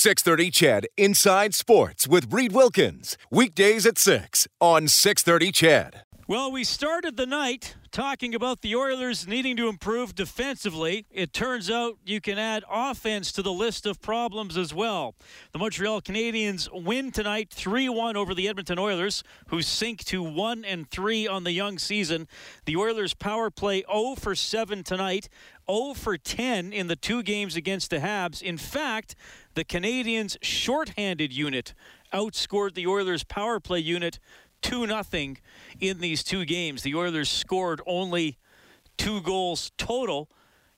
630 CHED Inside Sports with Reed Wilkins. Weekdays at 6 on 630 CHED. Well, we started the night talking about the Oilers needing to improve defensively. It turns out you can add offense to the list of problems as well. The Montreal Canadiens win tonight 3-1 over the Edmonton Oilers, who sink to 1 and 3 on the young season. The Oilers power play 0 for 7 tonight, 0 for 10 in the two games against the Habs. In fact, the Canadiens shorthanded unit outscored the Oilers power play unit 2 0 in these two games. The Oilers scored only two goals total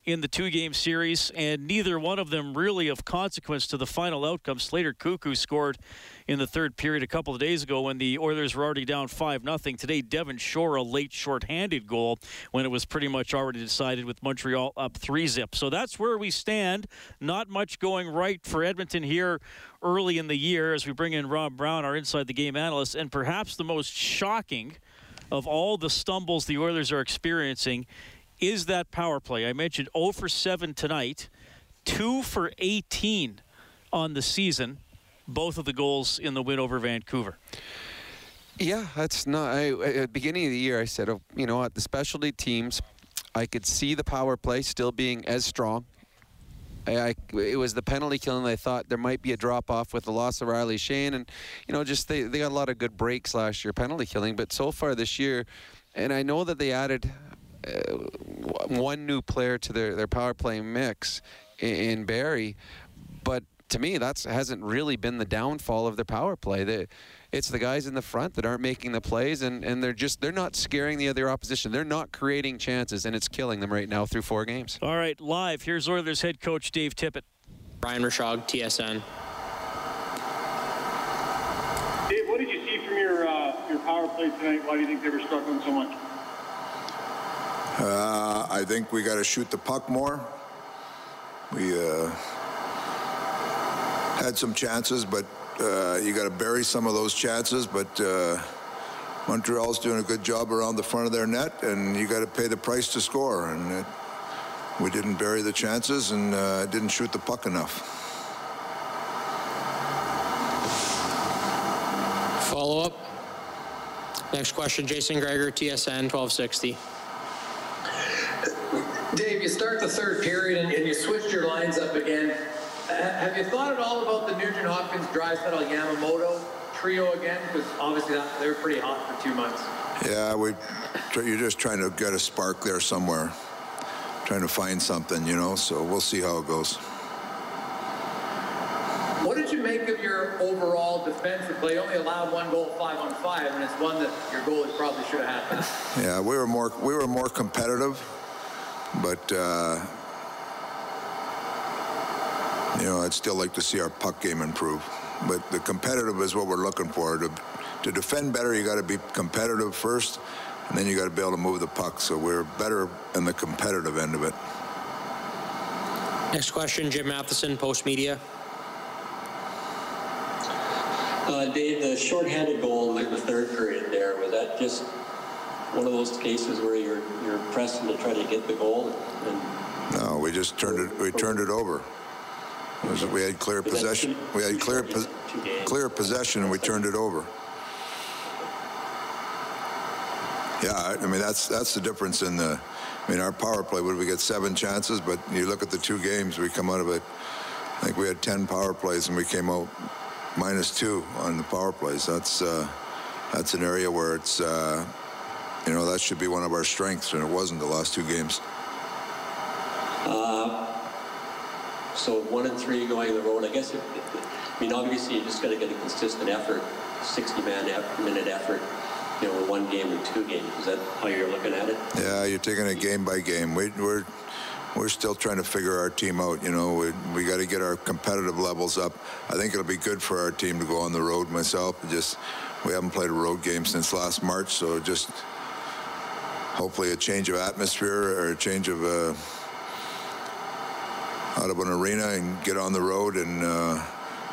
in the two game series, and neither one of them really of consequence to the final outcome. Slater Koekkoek scored in the third period a couple of days ago when the Oilers were already down 5 0. Today, Devin Shore, a late shorthanded goal when it was pretty much already decided with Montreal up 3 zip. So that's where we stand. Not much going right for Edmonton here early in the year as we bring in Rob Brown, our inside the game analyst, and perhaps the most shocking of all the stumbles the Oilers are experiencing is that power play. I mentioned 0 for 7 tonight, 2 for 18 on the season, both of the goals in the win over Vancouver. Yeah, that's not. I, at the beginning of the year, I said, oh, you know what, the specialty teams, I could see the power play still being as strong. I, I, it was the penalty killing. I thought there might be a drop off with the loss of Riley Sheahan, and you know, just they, they got a lot of good breaks last year penalty killing. But so far this year, and I know that they added one new player to their, their power play mix in Barrie, but to me, that hasn't really been the downfall of their power play. The, it's the guys in the front that aren't making the plays, and, and they're just they're not scaring the other opposition. They're not creating chances, and it's killing them right now through four games. All right, live here's Oilers head coach Dave Tippett. Brian Rishaug, TSN. Dave, what did you see from your uh, your power play tonight? Why do you think they were struggling so much? Uh, I think we got to shoot the puck more. We uh, had some chances, but uh, you got to bury some of those chances. But uh, Montreal's doing a good job around the front of their net, and you got to pay the price to score. And it, we didn't bury the chances and uh, didn't shoot the puck enough. Follow up. Next question, Jason Gregor, TSN 1260. Start the third period and, and you switched your lines up again. Have you thought at all about the Nugent Hopkins, Draisaitl, Yamamoto trio again? Because obviously that, they were pretty hot for two months. Yeah, we. You're just trying to get a spark there somewhere, trying to find something, you know. So we'll see how it goes. What did you make of your overall defensive play? You only allowed one goal, five on five, and it's one that your goalie probably should have had. yeah, we were more we were more competitive but uh, you know, I'd still like to see our puck game improve. But the competitive is what we're looking for. To, to defend better, you got to be competitive first, and then you got to be able to move the puck. So we're better in the competitive end of it. Next question, Jim Matheson, Post Media. Uh, Dave, the shorthanded goal in the third period there, was that just one of those cases where you're you're pressing to try to get the goal? And no, we just turned it. We turned it over. It was, we had clear possession. We had clear clear possession, and we turned it over. Yeah, I mean that's that's the difference in the. I mean, our power play. Would we get seven chances? But you look at the two games, we come out of it. I think we had ten power plays, and we came out minus two on the power plays. That's uh, that's an area where it's. Uh, you know, that should be one of our strengths, and it wasn't the last two games. Uh, so one and three going on the road. I guess, it, I mean, obviously you just got to get a consistent effort, 60 man minute effort. You know, one game or two games. Is that how you're looking at it? Yeah, you're taking it game by game. We, we're we're still trying to figure our team out. You know, we, we got to get our competitive levels up. I think it'll be good for our team to go on the road. Myself, just we haven't played a road game since last March, so just hopefully a change of atmosphere or a change of uh, out of an arena and get on the road and uh,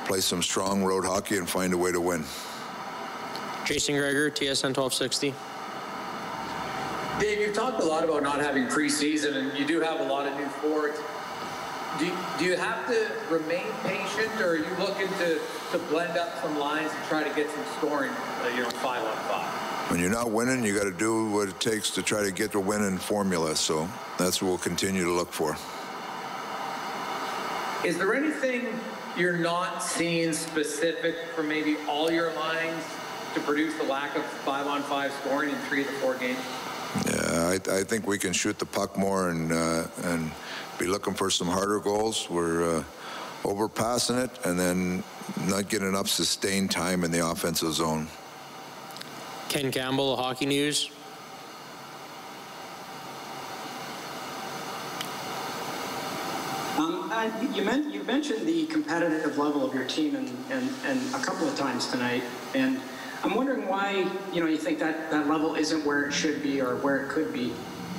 play some strong road hockey and find a way to win. Jason Gregor, TSN 1260. Dave, you've talked a lot about not having preseason, and you do have a lot of new forwards. do you, do you have to remain patient, or are you looking to, to blend up some lines and try to get some scoring, uh, you know, five on five? When you're not winning, you got to do what it takes to try to get the winning formula. So that's what we'll continue to look for. Is there anything you're not seeing specific for maybe all your lines to produce the lack of five on five scoring in three of the four games? Yeah, I, I think we can shoot the puck more and uh, and be looking for some harder goals. We're uh, overpassing it and then not getting enough sustained time in the offensive zone. Ken Campbell, Hockey News. Um, uh, you, meant, you mentioned the competitive level of your team and, and, and a couple of times tonight, and I'm wondering why you know you think that that level isn't where it should be or where it could be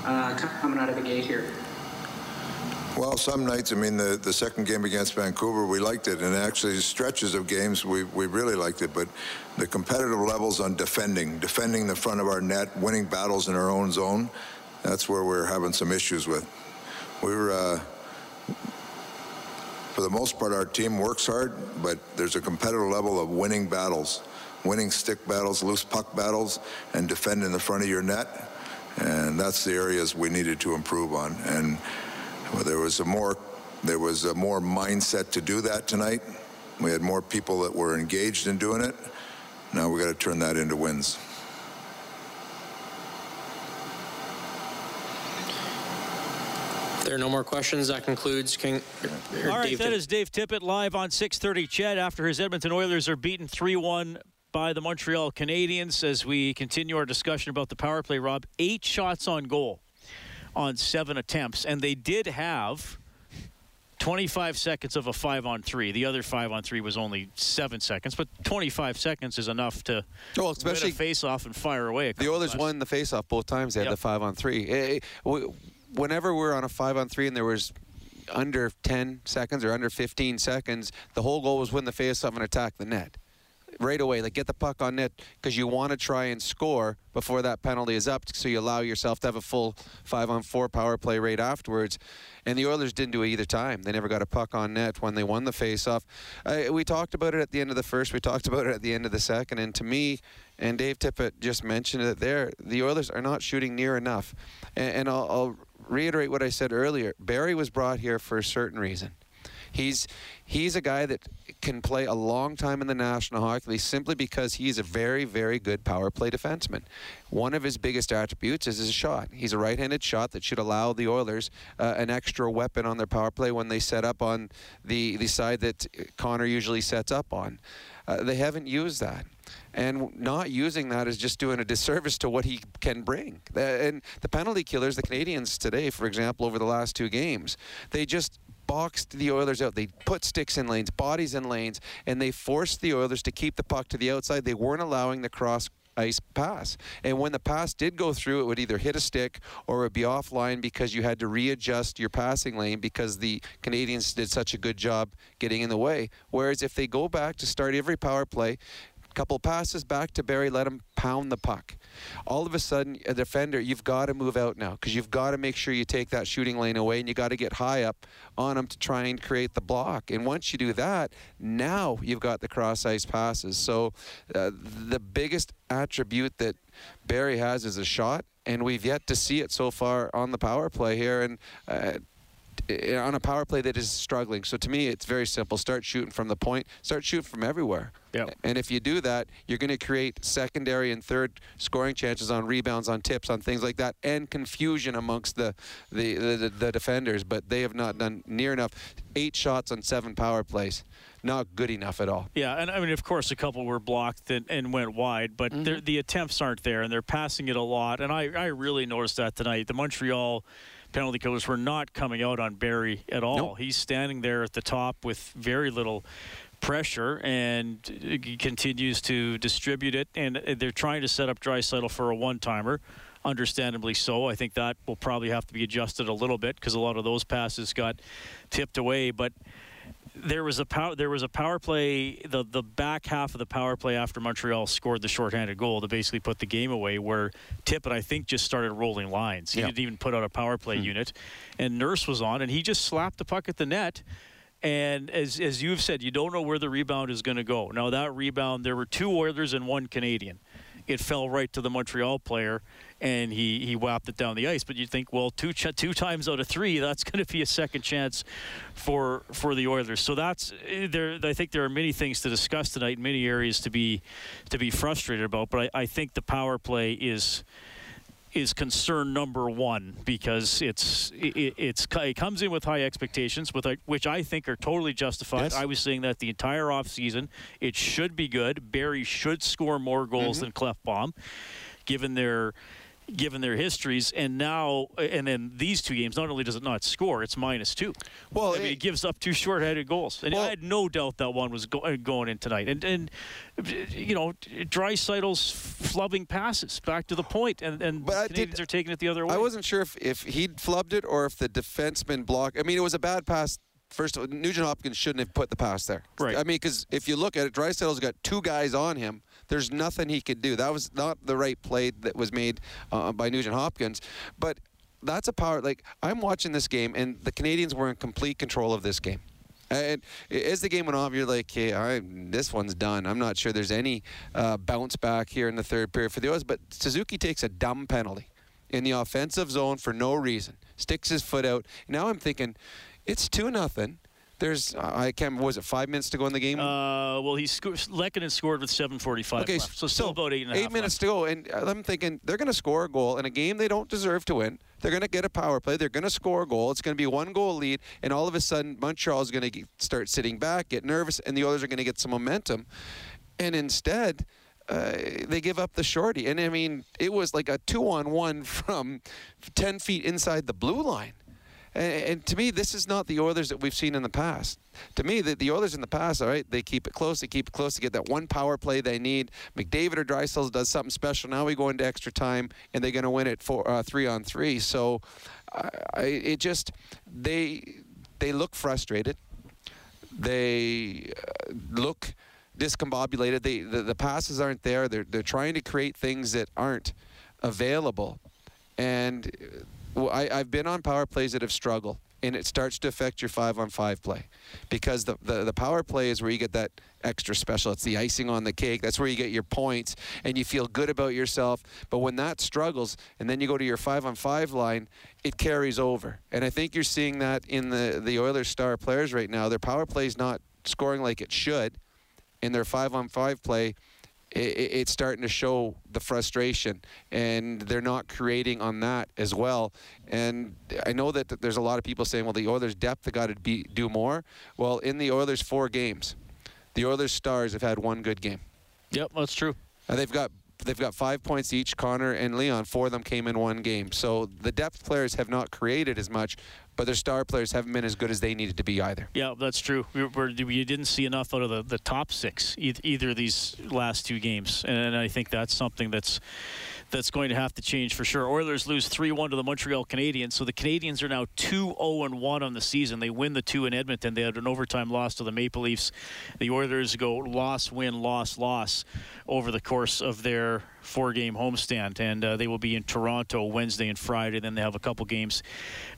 uh, coming out of the gate here. Well, some nights, I mean, the, the second game against Vancouver, we liked it. And actually, stretches of games, we, we really liked it. But the competitive levels on defending, defending the front of our net, winning battles in our own zone, that's where we're having some issues with. We're, uh, for the most part, our team works hard, but there's a competitive level of winning battles, winning stick battles, loose puck battles, and defending the front of your net. And that's the areas we needed to improve on. And well, there was a more there was a more mindset to do that tonight. We had more people that were engaged in doing it. Now we got to turn that into wins. If there are no more questions, that concludes King. All right, Dave that Tippett. is Dave Tippett live on 6:30. CHED after his Edmonton Oilers are beaten 3-1 by the Montreal Canadiens. As we continue our discussion about the power play, Rob, eight shots on goal on seven attempts, and they did have 25 seconds of a five on three. The other five on three was only seven seconds, but 25 seconds is enough to well, especially face off and fire away. The Oilers won the face off both times. They had yep. the five on three. Eh, eh, it, it, whenever we're on a five on three and there was under 10 seconds or under 15 seconds, the whole goal was win the face off and attack the net right away. Like get the puck on net because you want to try and score before that penalty is up, so you allow yourself to have a full five-on-four power play rate afterwards. And the Oilers didn't do it either time. They never got a puck on net when they won the face-off. Uh, we talked about it at the end of the first. We talked about it at the end of the second. And to me, and Dave Tippett just mentioned it there, the Oilers are not shooting near enough. And, and I'll, I'll reiterate what I said earlier. Barrie was brought here for a certain reason. He's he's a guy that can play a long time in the National Hockey League simply because he's a very, very good power play defenseman. One of his biggest attributes is his shot. He's a right-handed shot that should allow the Oilers uh, an extra weapon on their power play when they set up on the the side that Connor usually sets up on. Uh, they haven't used that. And not using that is just doing a disservice to what he can bring. And the penalty killers, the Canadians today, for example, over the last two games, they just boxed the Oilers out. They put sticks in lanes, bodies in lanes, and they forced the Oilers to keep the puck to the outside. They weren't allowing the cross ice pass. And when the pass did go through, it would either hit a stick or it would be offline because you had to readjust your passing lane because the Canadians did such a good job getting in the way. Whereas if they go back to start every power play, couple passes back to Barrie, let him pound the puck. All of a sudden, a defender, you've got to move out now because you've got to make sure you take that shooting lane away and you got to get high up on him to try and create the block. And once you do that, now you've got the cross ice passes. So uh, the biggest attribute that Barrie has is a shot, and we've yet to see it so far on the power play here. And uh, on a power play that is struggling. So to me, it's very simple. Start shooting from the point. Start shooting from everywhere. Yep. And if you do that, you're going to create secondary and third scoring chances on rebounds, on tips, on things like that, and confusion amongst the the, the, the defenders. But they have not done near enough. Eight shots on seven power plays. Not good enough at all. Yeah, and I mean, of course, a couple were blocked and, and went wide, but mm-hmm. the attempts aren't there, and they're passing it a lot. And I, I really noticed that tonight. The Montreal penalty killers were not coming out on Barrie at all. Nope. He's standing there at the top with very little pressure and he continues to distribute it. And they're trying to set up Draisaitl for a one-timer. Understandably so. I think that will probably have to be adjusted a little bit because a lot of those passes got tipped away. But there was a power there was a power play the the back half of the power play after Montreal scored the shorthanded goal to basically put the game away where Tippett I think just started rolling lines. He Yeah. didn't even put out a power play hmm. unit and Nurse was on and he just slapped the puck at the net and as as you've said you don't know where the rebound is going to go. Now that rebound there were two Oilers and one Canadian. It fell right to the Montreal player and he he whapped it down the ice. But you think, well, two ch- two times out of three, that's going to be a second chance for for the Oilers. So that's eh, there. I think there are many things to discuss tonight, many areas to be to be frustrated about. But I, I think the power play is is concern number one because it's it, it's it comes in with high expectations, with which I think are totally justified. Yes. I was saying that the entire offseason. It should be good. Barrie should score more goals Mm-hmm. than Klefbom, given their given their histories. And now, and then these two games, not only does it not score, it's minus two. Well, I mean, it- it gives up two short-headed goals, and Well- I had no doubt that one was go- uh, going in tonight. And and you know, Draisaitl's flubbing passes back to the point, and and But Canadians did- are taking it the other way. I wasn't sure if, if he'd flubbed it or if the defenseman blocked. I mean, it was a bad pass. First of all, Nugent Hopkins shouldn't have put the pass there. Right. I mean, because if you look at it, Draisaitl's got two guys on him. There's nothing he could do. That was not the right play that was made uh, by Nugent Hopkins. But that's a power. Like I'm watching this game, and the Canadians were in complete control of this game. And as the game went on, you're like, "Hey, I, this one's done." I'm not sure there's any uh, bounce back here in the third period for the Oilers. But Suzuki takes a dumb penalty in the offensive zone for no reason. Sticks his foot out. Now I'm thinking, it's two nothing. There's I can't. Was it five minutes to go in the game? Uh, well, he sco- Lehkonen scored with 7:45 Okay, left, so still about eight and a half. eight minutes left. to go, and I'm thinking they're going to score a goal in a game they don't deserve to win. They're going to get a power play. They're going to score a goal. It's going to be one goal lead, and all of a sudden Montreal is going to start sitting back, get nervous, and the others are going to get some momentum. And instead, uh, they give up the shorty. And I mean, it was like a two on one from 10 feet inside the blue line. And, and to me, this is not the Oilers that we've seen in the past. To me, the, the Oilers in the past, all right, they keep it close, they keep it close to get that one power play they need. McDavid or Draisaitl does something special. Now we go into extra time, and they're going to win it for uh, three on three. So, I, I, it just they they look frustrated. They uh, look discombobulated. They the, the passes aren't there. They're they're trying to create things that aren't available, and I, I've been on power plays that have struggled, and it starts to affect your five on five play, because the, the the power play is where you get that extra special. It's the icing on the cake. That's where you get your points, and you feel good about yourself. But when that struggles, and then you go to your five on five line, it carries over. And I think you're seeing that in the the Oilers star players right now. Their power play is not scoring like it should in their five on five play, i i- it's starting to show the frustration, and they're not creating on that as well. And I know that there's a lot of people saying, well, the Oilers' depth have got to be do more. Well, in the Oilers' four games, the Oilers' stars have had one good game. Yep, that's true. And they've got they've got five points each. Connor and Leon, four of them came in one game. So the depth players have not created as much, but their star players haven't been as good as they needed to be either. Yeah, that's true. We, we didn't see enough out of the, the top six either of these last two games, and I think that's something that's that's going to have to change for sure. Oilers lose 3-1 to the Montreal Canadiens, so the Canadians are now 2-0 and 1 on the season. They win the two in Edmonton. They had an overtime loss to the Maple Leafs. The Oilers go loss, win, loss, loss over the course of their four-game homestand, and uh, they will be in Toronto Wednesday and Friday. Then they have a couple games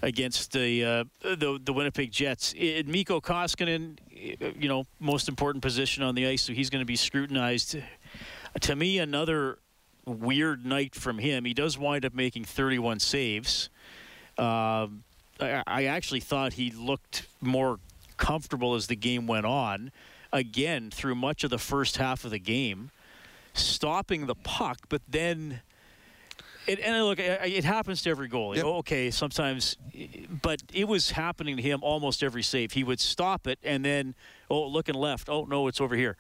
against the uh, the, the Winnipeg Jets. I, Mikko Koskinen, you know, most important position on the ice, so he's going to be scrutinized. To me, another weird night from him. He does wind up making 31 saves. Um, I, I actually thought he looked more comfortable as the game went on. Again, through much of the first half of the game, stopping the puck, but then. It, and look, it, it happens to every goalie. Yep. Okay, sometimes, but it was happening to him almost every save. He would stop it and then, oh, looking left. Oh no, it's over here.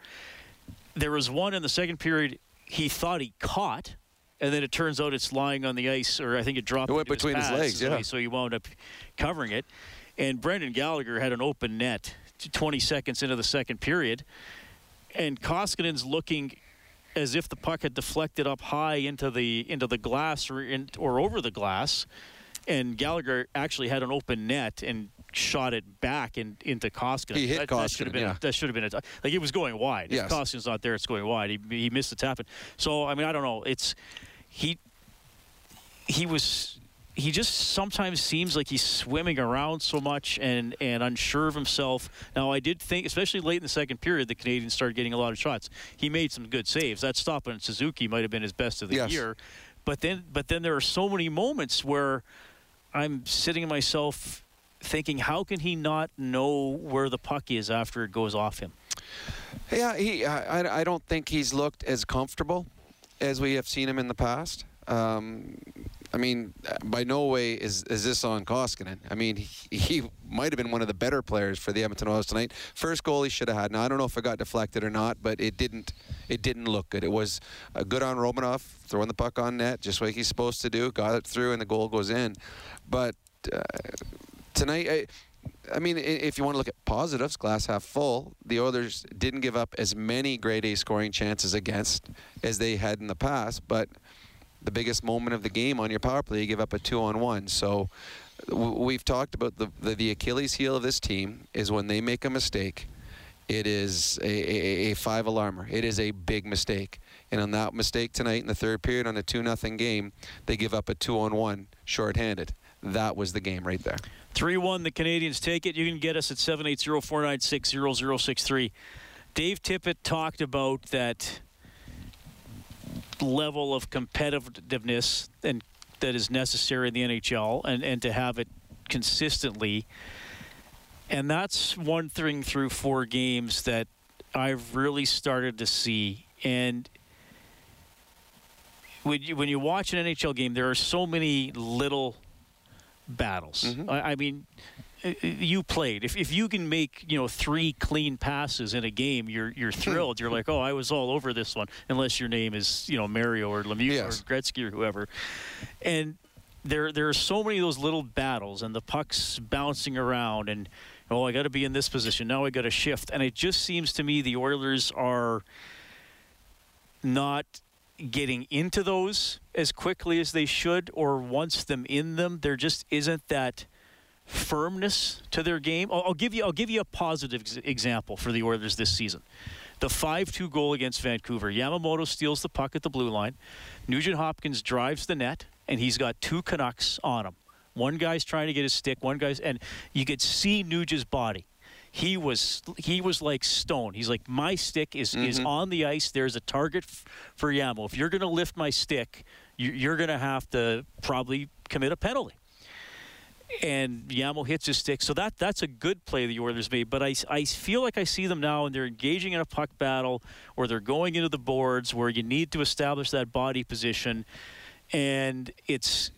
There was one in the second period he thought he caught, and then it turns out it's lying on the ice, or I think it dropped It went between his pads, legs, so yeah. he- So he wound up covering it. And Brendan Gallagher had an open net 20 seconds into the second period, and Koskinen's looking as if the puck had deflected up high into the into the glass or in, or over the glass, and Gallagher actually had an open net and shot it back in, into Koskinen. He hit that, that should Koskinen, have been yeah. that should have been a, like it was going wide. Yes. If Koskinen's not there, it's going wide. He, he missed the tap. So I mean, I don't know. It's he he was he just sometimes seems like he's swimming around so much and, and unsure of himself. Now, I did think, especially late in the second period, the Canadians started getting a lot of shots. He made some good saves. That stop on Suzuki might have been his best of the Yes. year. But then, but then there are so many moments where I'm sitting myself thinking, how can he not know where the puck is after it goes off him? Yeah, he. I, I- don't think he's looked as comfortable as we have seen him in the past. Um, I mean, by no way is is this on Koskinen. I mean, he, he might have been one of the better players for the Edmonton Oilers tonight. First goal he should have had. Now I don't know if it got deflected or not, but it didn't. It didn't look good. It was uh, good on Romanov throwing the puck on net, just like he's supposed to do. Got it through, and the goal goes in. But uh, tonight. I, I mean, if you want to look at positives, glass half full, the Oilers didn't give up as many grade A scoring chances against as they had in the past, but the biggest moment of the game on your power play, you give up a two on one. So we've talked about the, the, the Achilles heel of this team is when they make a mistake, it is a, a, a five alarmer. It is a big mistake. And on that mistake tonight in the third period on a 2 nothing game, they give up a two on one shorthanded. That was the game right there. 3 1, the Canadians take it. You can get us at 780 496 0063. Dave Tippett talked about that level of competitiveness and that is necessary in the NHL and, and to have it consistently. And that's one thing through four games that I've really started to see. And when you, when you watch an NHL game, there are so many little battles. Mm-hmm. I, I mean, you played. If, if you can make you know three clean passes in a game, you're you're hmm. thrilled. You're like, oh, I was all over this one. Unless your name is you know Mario or Lemieux Yes. or Gretzky or whoever. And there there are so many of those little battles, and the pucks bouncing around, and oh, I got to be in this position now. I got to shift, and it just seems to me the Oilers are not getting into those as quickly as they should, or once them in them, there just isn't that firmness to their game. I'll, I'll give you I'll give you a positive ex- example for the Oilers this season. The 5-2 goal against Vancouver. Yamamoto steals the puck at the blue line. Nugent Hopkins drives the net, and he's got two Canucks on him. One guy's trying to get his stick. One guy's, and you could see Nugent's body. He was he was like stone. He's like my stick is is mm-hmm. on the ice. There's a target f- for Yamo. If you're going to lift my stick, you're going to have to probably commit a penalty and Yamo hits his stick. So that that's a good play the Oilers made. But I, I feel like I see them now, and they're engaging in a puck battle, or they're going into the boards where you need to establish that body position, and it's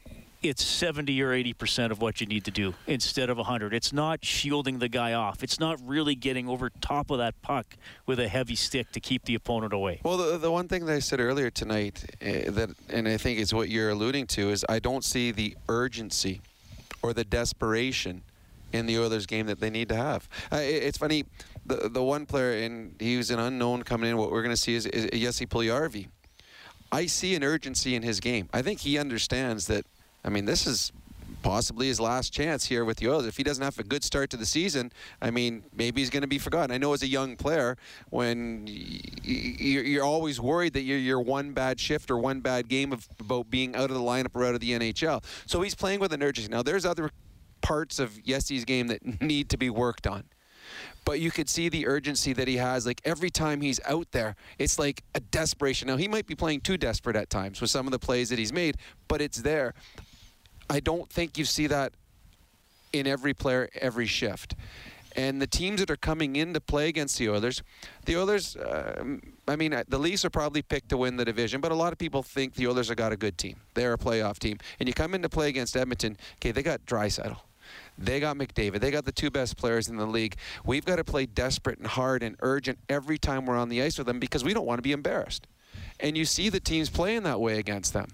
it's 70 or 80 percent of what you need to do instead of 100. It's not shielding the guy off. It's not really getting over top of that puck with a heavy stick to keep the opponent away. Well, the, the one thing that I said earlier tonight, uh, that and I think is what you're alluding to, is I don't see the urgency or the desperation in the Oilers game that they need to have. Uh, it- it's funny, the the one player, and he was an unknown coming in. What we're going to see is, Jesse Puljujärvi. I see an urgency in his game. I think he understands that. I mean, this is possibly his last chance here with the Oilers. If he doesn't have a good start to the season, I mean, maybe he's going to be forgotten. I know as a young player, when you're always worried that you're, one bad shift or one bad game of, about being out of the lineup or out of the NHL. So he's playing with an urgency. Now, there's other parts of Jesse's game that need to be worked on but you could see the urgency that he has. Like every time he's out there, it's like a desperation. Now he might be playing too desperate at times with some of the plays that he's made, but it's there. I don't think you see that in every player every shift. And the teams that are coming in to play against the Oilers, the Oilers, uh, I mean, uh, the Leafs are probably picked to win the division, but a lot of people think the Oilers have got a good team. They're a playoff team. And you come in to play against Edmonton, okay, they got Draisaitl. They got McDavid. They got the two best players in the league. We've got to play desperate and hard and urgent every time we're on the ice with them because we don't want to be embarrassed. And you see the teams playing that way against them.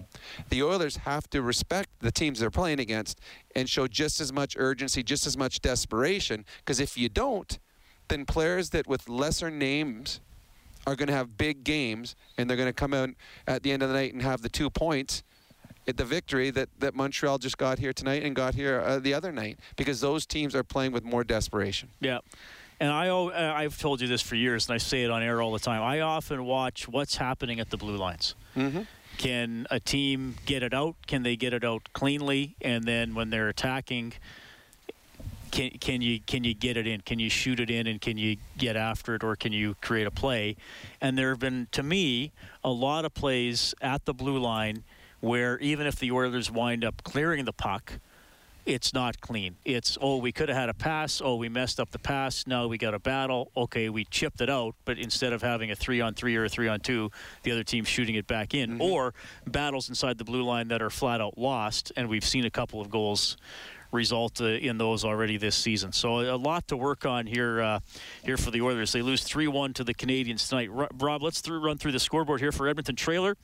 The Oilers have to respect the teams they're playing against and show just as much urgency, just as much desperation. Because if you don't, then players that with lesser names are going to have big games and they're going to come out at the end of the night and have the two points at the victory that, that Montreal just got here tonight and got here uh, the other night because those teams are playing with more desperation. Yeah. And I, uh, I've told you this for years, and I say it on air all the time. I often watch what's happening at the blue lines. Mm-hmm. Can a team get it out? Can they get it out cleanly? And then when they're attacking, can can you can you get it in? Can you shoot it in? And can you get after it, or can you create a play? And there have been, to me, a lot of plays at the blue line where even if the Oilers wind up clearing the puck, it's not clean. It's oh we could have had a pass. Oh we messed up the pass. Now we got a battle. Okay, we chipped it out, but instead of having a three on three or a three on two, the other team's shooting it back in. Mm-hmm. Or battles inside the blue line that are flat out lost, and we've seen a couple of goals result uh, in those already this season. So a lot to work on here uh, here for the Oilers. They lose 3-1 to the Canadians tonight. Rob, let's th- run through the scoreboard here for Edmonton Trailer.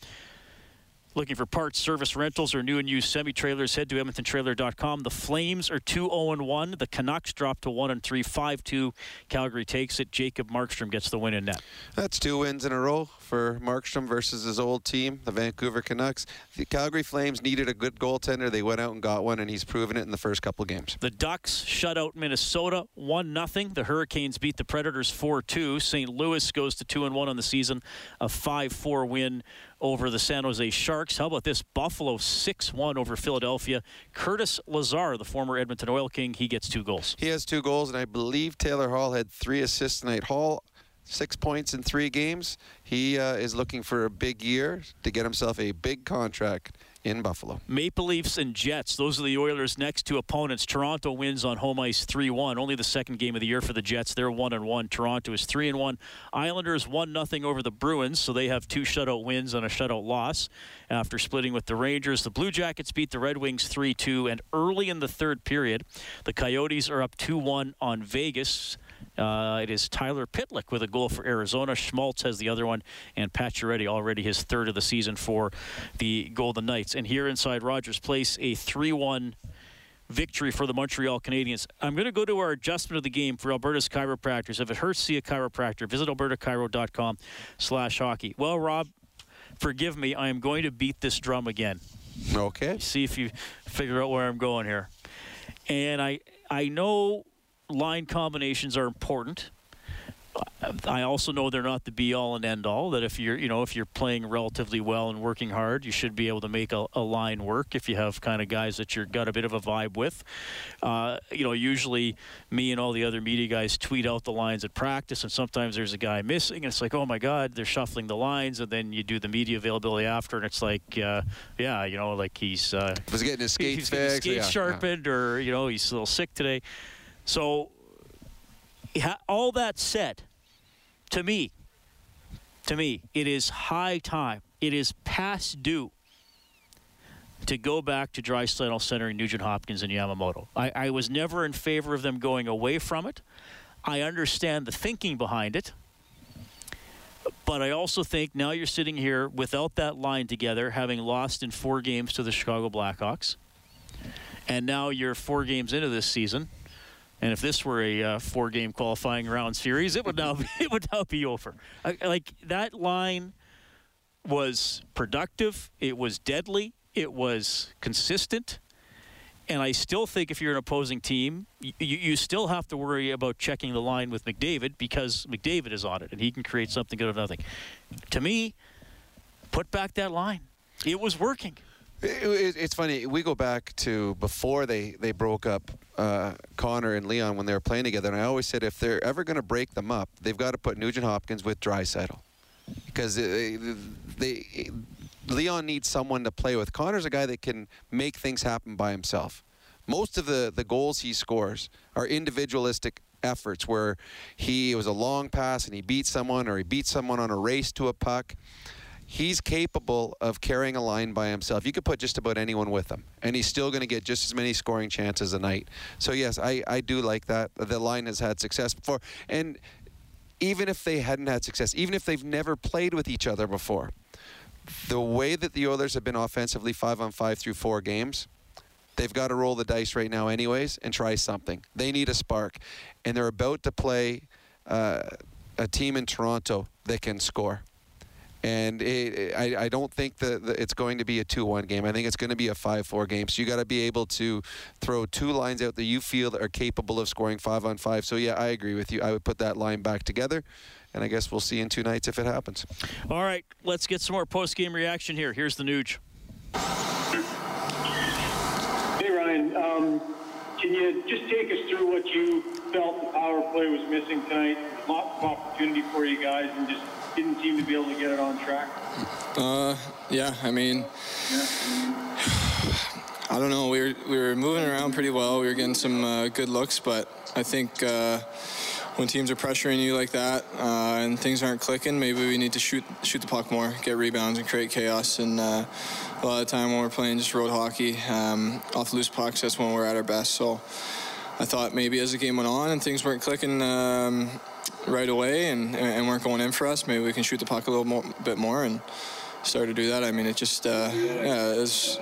Looking for parts, service, rentals, or new and used semi trailers, head to EdmontonTrailer.com. The Flames are 2 0 1. The Canucks drop to 1 and 3, 5 2. Calgary takes it. Jacob Markstrom gets the win in net. That's two wins in a row for Markstrom versus his old team, the Vancouver Canucks. The Calgary Flames needed a good goaltender. They went out and got one, and he's proven it in the first couple games. The Ducks shut out Minnesota 1 0. The Hurricanes beat the Predators 4 2. St. Louis goes to 2 1 on the season, a 5 4 win over the San Jose Sharks. How about this? Buffalo 6 1 over Philadelphia. Curtis Lazar, the former Edmonton Oil King, he gets two goals. He has two goals, and I believe Taylor Hall had three assists tonight. Hall six points in three games. He uh, is looking for a big year to get himself a big contract in Buffalo. Maple Leafs and Jets. Those are the Oilers' next two opponents. Toronto wins on home ice 3-1. Only the second game of the year for the Jets. They're 1 and 1. Toronto is 3 and 1. Islanders 1 nothing over the Bruins, so they have two shutout wins and a shutout loss after splitting with the Rangers. The Blue Jackets beat the Red Wings 3-2 and early in the third period, the Coyotes are up 2-1 on Vegas. Uh, it is Tyler Pitlick with a goal for Arizona. Schmaltz has the other one, and Pacioretty already his third of the season for the Golden Knights. And here inside Rogers Place, a 3-1 victory for the Montreal Canadiens. I'm going to go to our adjustment of the game for Alberta's chiropractors. If it hurts, see a chiropractor. Visit albertachiro.com slash hockey. Well, Rob, forgive me. I am going to beat this drum again. Okay. See if you figure out where I'm going here. And I I know line combinations are important. I also know they're not the be all and end all. That if you're, you know, if you're playing relatively well and working hard, you should be able to make a, a line work. If you have kind of guys that you've got a bit of a vibe with, uh, you know, usually me and all the other media guys tweet out the lines at practice, and sometimes there's a guy missing, and it's like, oh my God, they're shuffling the lines, and then you do the media availability after, and it's like, uh, yeah, you know, like he's uh, was getting his skates he's getting his fixed, skates yeah, sharpened, or you know, he's a little sick today. So, all that said, to me, to me, it is high time. It is past due to go back to dry Draisaitl Center and Nugent Hopkins and Yamamoto. I, I was never in favor of them going away from it. I understand the thinking behind it. But I also think now you're sitting here without that line together, having lost in four games to the Chicago Blackhawks. And now you're four games into this season. And if this were a uh, four-game qualifying round series, it would now be, it would now be over. I, like that line was productive. It was deadly. It was consistent. And I still think if you're an opposing team, you, you still have to worry about checking the line with McDavid because McDavid is on it and he can create something out of nothing. To me, put back that line. It was working. It, it, it's funny. We go back to before they, they broke up uh, Connor and Leon when they were playing together, and I always said if they're ever going to break them up, they've got to put Nugent Hopkins with Draisaitl because they, they Leon needs someone to play with. Connor's a guy that can make things happen by himself. Most of the, the goals he scores are individualistic efforts where he was a long pass and he beat someone or he beat someone on a race to a puck. He's capable of carrying a line by himself. You could put just about anyone with him, and he's still going to get just as many scoring chances a night. So yes, I, I do like that. The line has had success before, and even if they hadn't had success, even if they've never played with each other before, the way that the Oilers have been offensively five on five through four games, they've got to roll the dice right now, anyways, and try something. They need a spark, and they're about to play uh, a team in Toronto that can score. And it, I, I don't think that that it's going to be a 2-1 game. I think it's going to be a 5-4 game. So you got to be able to throw two lines out that you feel that are capable of scoring five on five. So yeah, I agree with you. I would put that line back together, and I guess we'll see in two nights if it happens. All right, let's get some more post-game reaction here. Here's the Nuge. Hey, Ryan. Um, can you just take us through what you felt the power play was missing tonight? Lots of opportunity for you guys and just didn't seem to be able to get it on track. Uh, yeah, I mean, I don't know. We were we were moving around pretty well. We were getting some uh, good looks, but I think uh, when teams are pressuring you like that uh, and things aren't clicking, maybe we need to shoot shoot the puck more, get rebounds, and create chaos. And uh, a lot of the time when we're playing just road hockey, um, off loose pucks, that's when we're at our best. So I thought maybe as the game went on and things weren't clicking. Um, right away and, and weren't going in for us, maybe we can shoot the puck a little more, bit more and start to do that. I mean, it just, uh, yeah, it was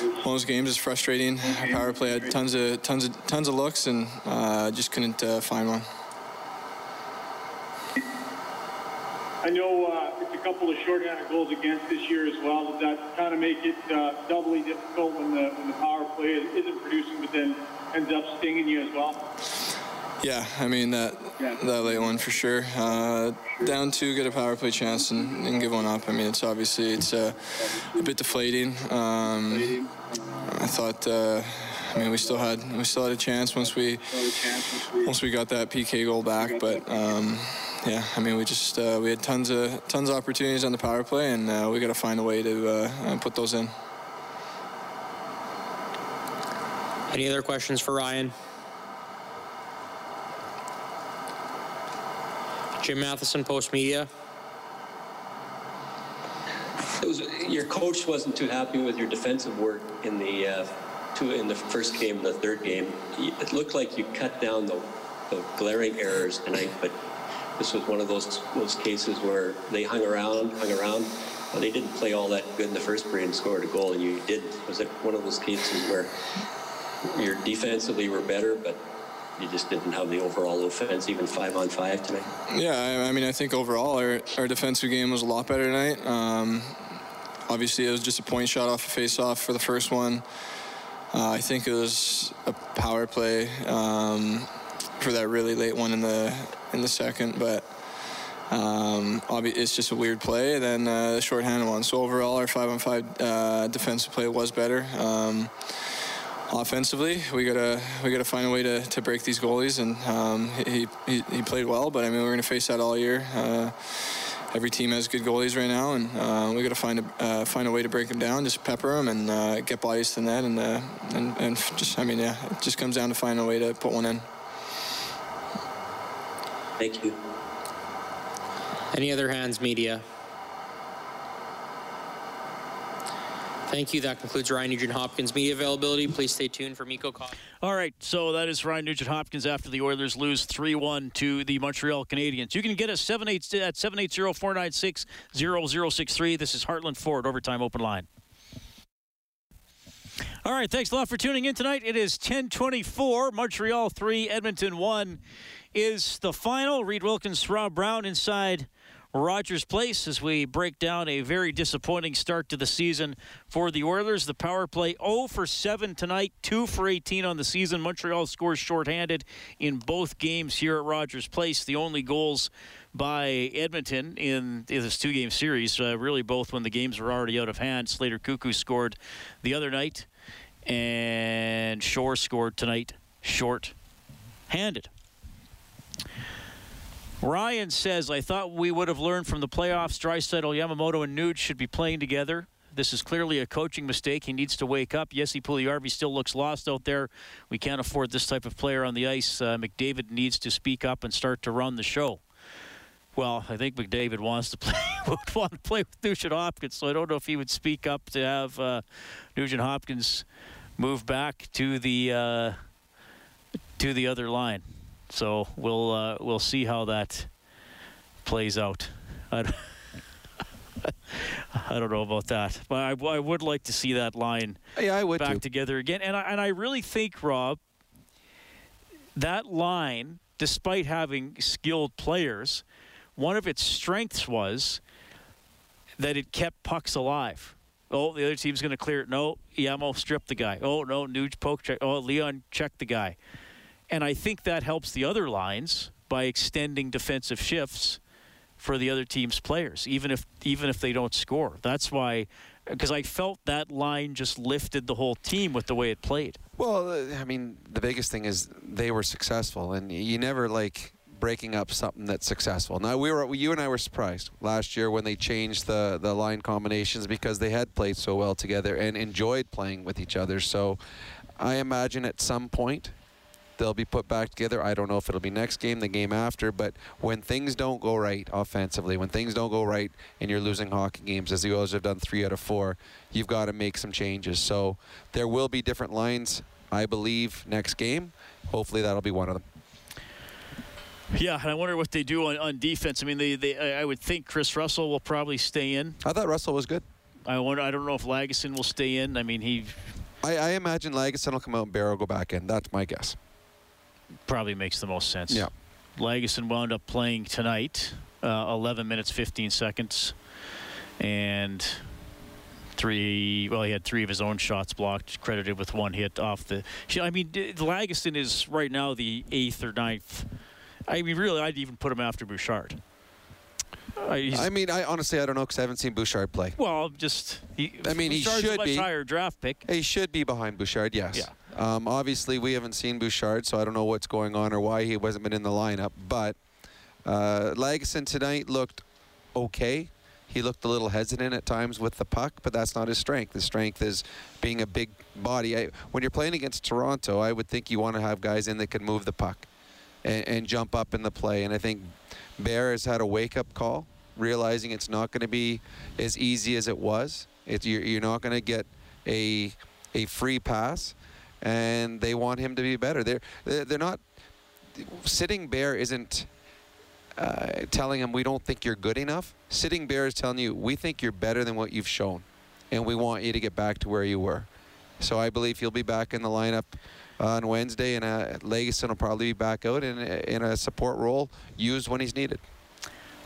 one of those games. It's frustrating. Our power play had tons of tons of tons of looks and uh, just couldn't uh, find one. I know uh, it's a couple of shorthanded goals against this year as well. Does that kind of make it uh, doubly difficult when the when the power play isn't producing, but then ends up stinging you as well? Yeah, I mean that that late one for sure. Uh, down two, get a power play chance and, and, give one up. I mean, it's obviously it's uh, a bit deflating. Um, I thought. Uh, I mean, we still had we still had a chance once we once we got that PK goal back, but um, yeah, I mean, we just uh, we had tons of tons of opportunities on the power play, and uh, we got to find a way to uh, put those in. Any other questions for Ryan? Jim Matheson, Post Media. Was, your coach wasn't too happy with your defensive work in the uh, two in the first game and the third game. It looked like you cut down the, the glaring errors tonight, but this was one of those those cases where they hung around, hung around. Well, they didn't play all that good in the first period and scored a goal, and you did. Was it one of those cases where your defensively were better, but you just didn't have the overall offense, even five on five tonight? Yeah, I, mean, I think overall our, our defensive game was a lot better tonight. Um, obviously, it was just a point shot off a face-off for the first one. Uh, I think it was a power play um, for that really late one in the in the second, but um, it's just a weird play. and Then uh, the shorthanded one. So overall, our five-on-five uh, defensive play was better. Um, offensively, we gotta we gotta find a way to, to break these goalies, and um, he, he, he played well. But I mean, we're gonna face that all year. Uh, every team has good goalies right now, and uh, we gotta find a uh, find a way to break them down, just pepper them, and uh, get bodies to the net, and, uh, and and just I mean, yeah, it just comes down to finding a way to put one in. Thank you. Any other hands, media? Thank you. That concludes Ryan Nugent Hopkins media availability. Please stay tuned for Mikko. All right, so that is Ryan Nugent Hopkins after the Oilers lose 3-1 to the Montreal Canadiens. You can get us 78 at 780-496-0063. This is Heartland Ford overtime open line. All right, thanks a lot for tuning in tonight. It is 1024, Montreal 3, Edmonton 1 is the final. Reed Wilkins, Rob Brown inside Rogers Place as we break down a very disappointing start to the season for the Oilers. The power play 0 for 7 tonight, 2 for 18 on the season. Montreal scores shorthanded in both games here at Rogers Place. The only goals by Edmonton in, this two game series, uh, really both when the games were already out of hand. Slater Koekkoek scored the other night, and Shore scored tonight short handed. Ryan says, I thought we would have learned from the playoffs. Draisaitl, Yamamoto, and Nuge should be playing together. This is clearly a coaching mistake. He needs to wake up. Jesse Puljujarvi still looks lost out there. We can't afford this type of player on the ice. Uh, McDavid needs to speak up and start to run the show. Well, I think McDavid wants to play would want to play with Nugent Hopkins, so I don't know if he would speak up to have uh, Nugent Hopkins move back to the uh, to the other line. So we'll uh, we'll see how that plays out. I, I don't know about that, but I, I would like to see that line yeah, I would back too. together again. And I, and I really think Rob that line, despite having skilled players, one of its strengths was that it kept pucks alive. Oh, the other team's going to clear it. No, Yamo stripped the guy. Oh, no, Nuge poke check. Oh, Leon checked the guy. And I think that helps the other lines by extending defensive shifts for the other team's players, even if even if they don't score. That's why, because I felt that line just lifted the whole team with the way it played. Well, uh, I mean, the biggest thing is they were successful, and you never like breaking up something that's successful. Now we were, you and I were surprised last year when they changed the the line combinations because they had played so well together and enjoyed playing with each other. So, I imagine at some point they'll be put back together. I don't know if it'll be next game, the game after, but when things don't go right offensively, when things don't go right and you're losing hockey games, as the Oilers have done three out of four, you've got to make some changes. So there will be different lines, I believe, next game. Hopefully that'll be one of them. Yeah, and I wonder what they do on, on defense. I mean, they, they I would think Chris Russell will probably stay in. I thought Russell was good. I wonder. I don't know if Lagesson will stay in. I mean, he. I, I imagine Lagesson will come out and will go back in. That's my guess. Probably makes the most sense. Yeah. Lagesson wound up playing tonight, uh, 11 minutes 15 seconds, and three. Well, he had three of his own shots blocked, credited with one hit off the. I mean, Lagesson is right now the eighth or ninth I mean, really, I'd even put him after Bouchard. Uh, I mean, I honestly I don't know because I haven't seen Bouchard play. Well, just he, I mean, Bouchard's he should a much be higher draft pick. He should be behind Bouchard. Yes. Yeah. Um, obviously, we haven't seen Bouchard, so I don't know what's going on or why he wasn't been in the lineup. But uh, Lagesson tonight looked okay. He looked a little hesitant at times with the puck, but that's not his strength. His strength is being a big body. I, when you're playing against Toronto, I would think you want to have guys in that can move the puck and, and jump up in the play. And I think Bear has had a wake-up call, realizing it's not going to be as easy as it was. It's, you're, you're not going to get a a free pass, and they want him to be better. They're they're not sitting Bear isn't. Uh, telling him we don't think you're good enough. Sitting Bear is telling you we think you're better than what you've shown, and we want you to get back to where you were. So I believe he'll be back in the lineup on Wednesday, and uh, Lagesson will probably be back out in, in a support role, used when he's needed.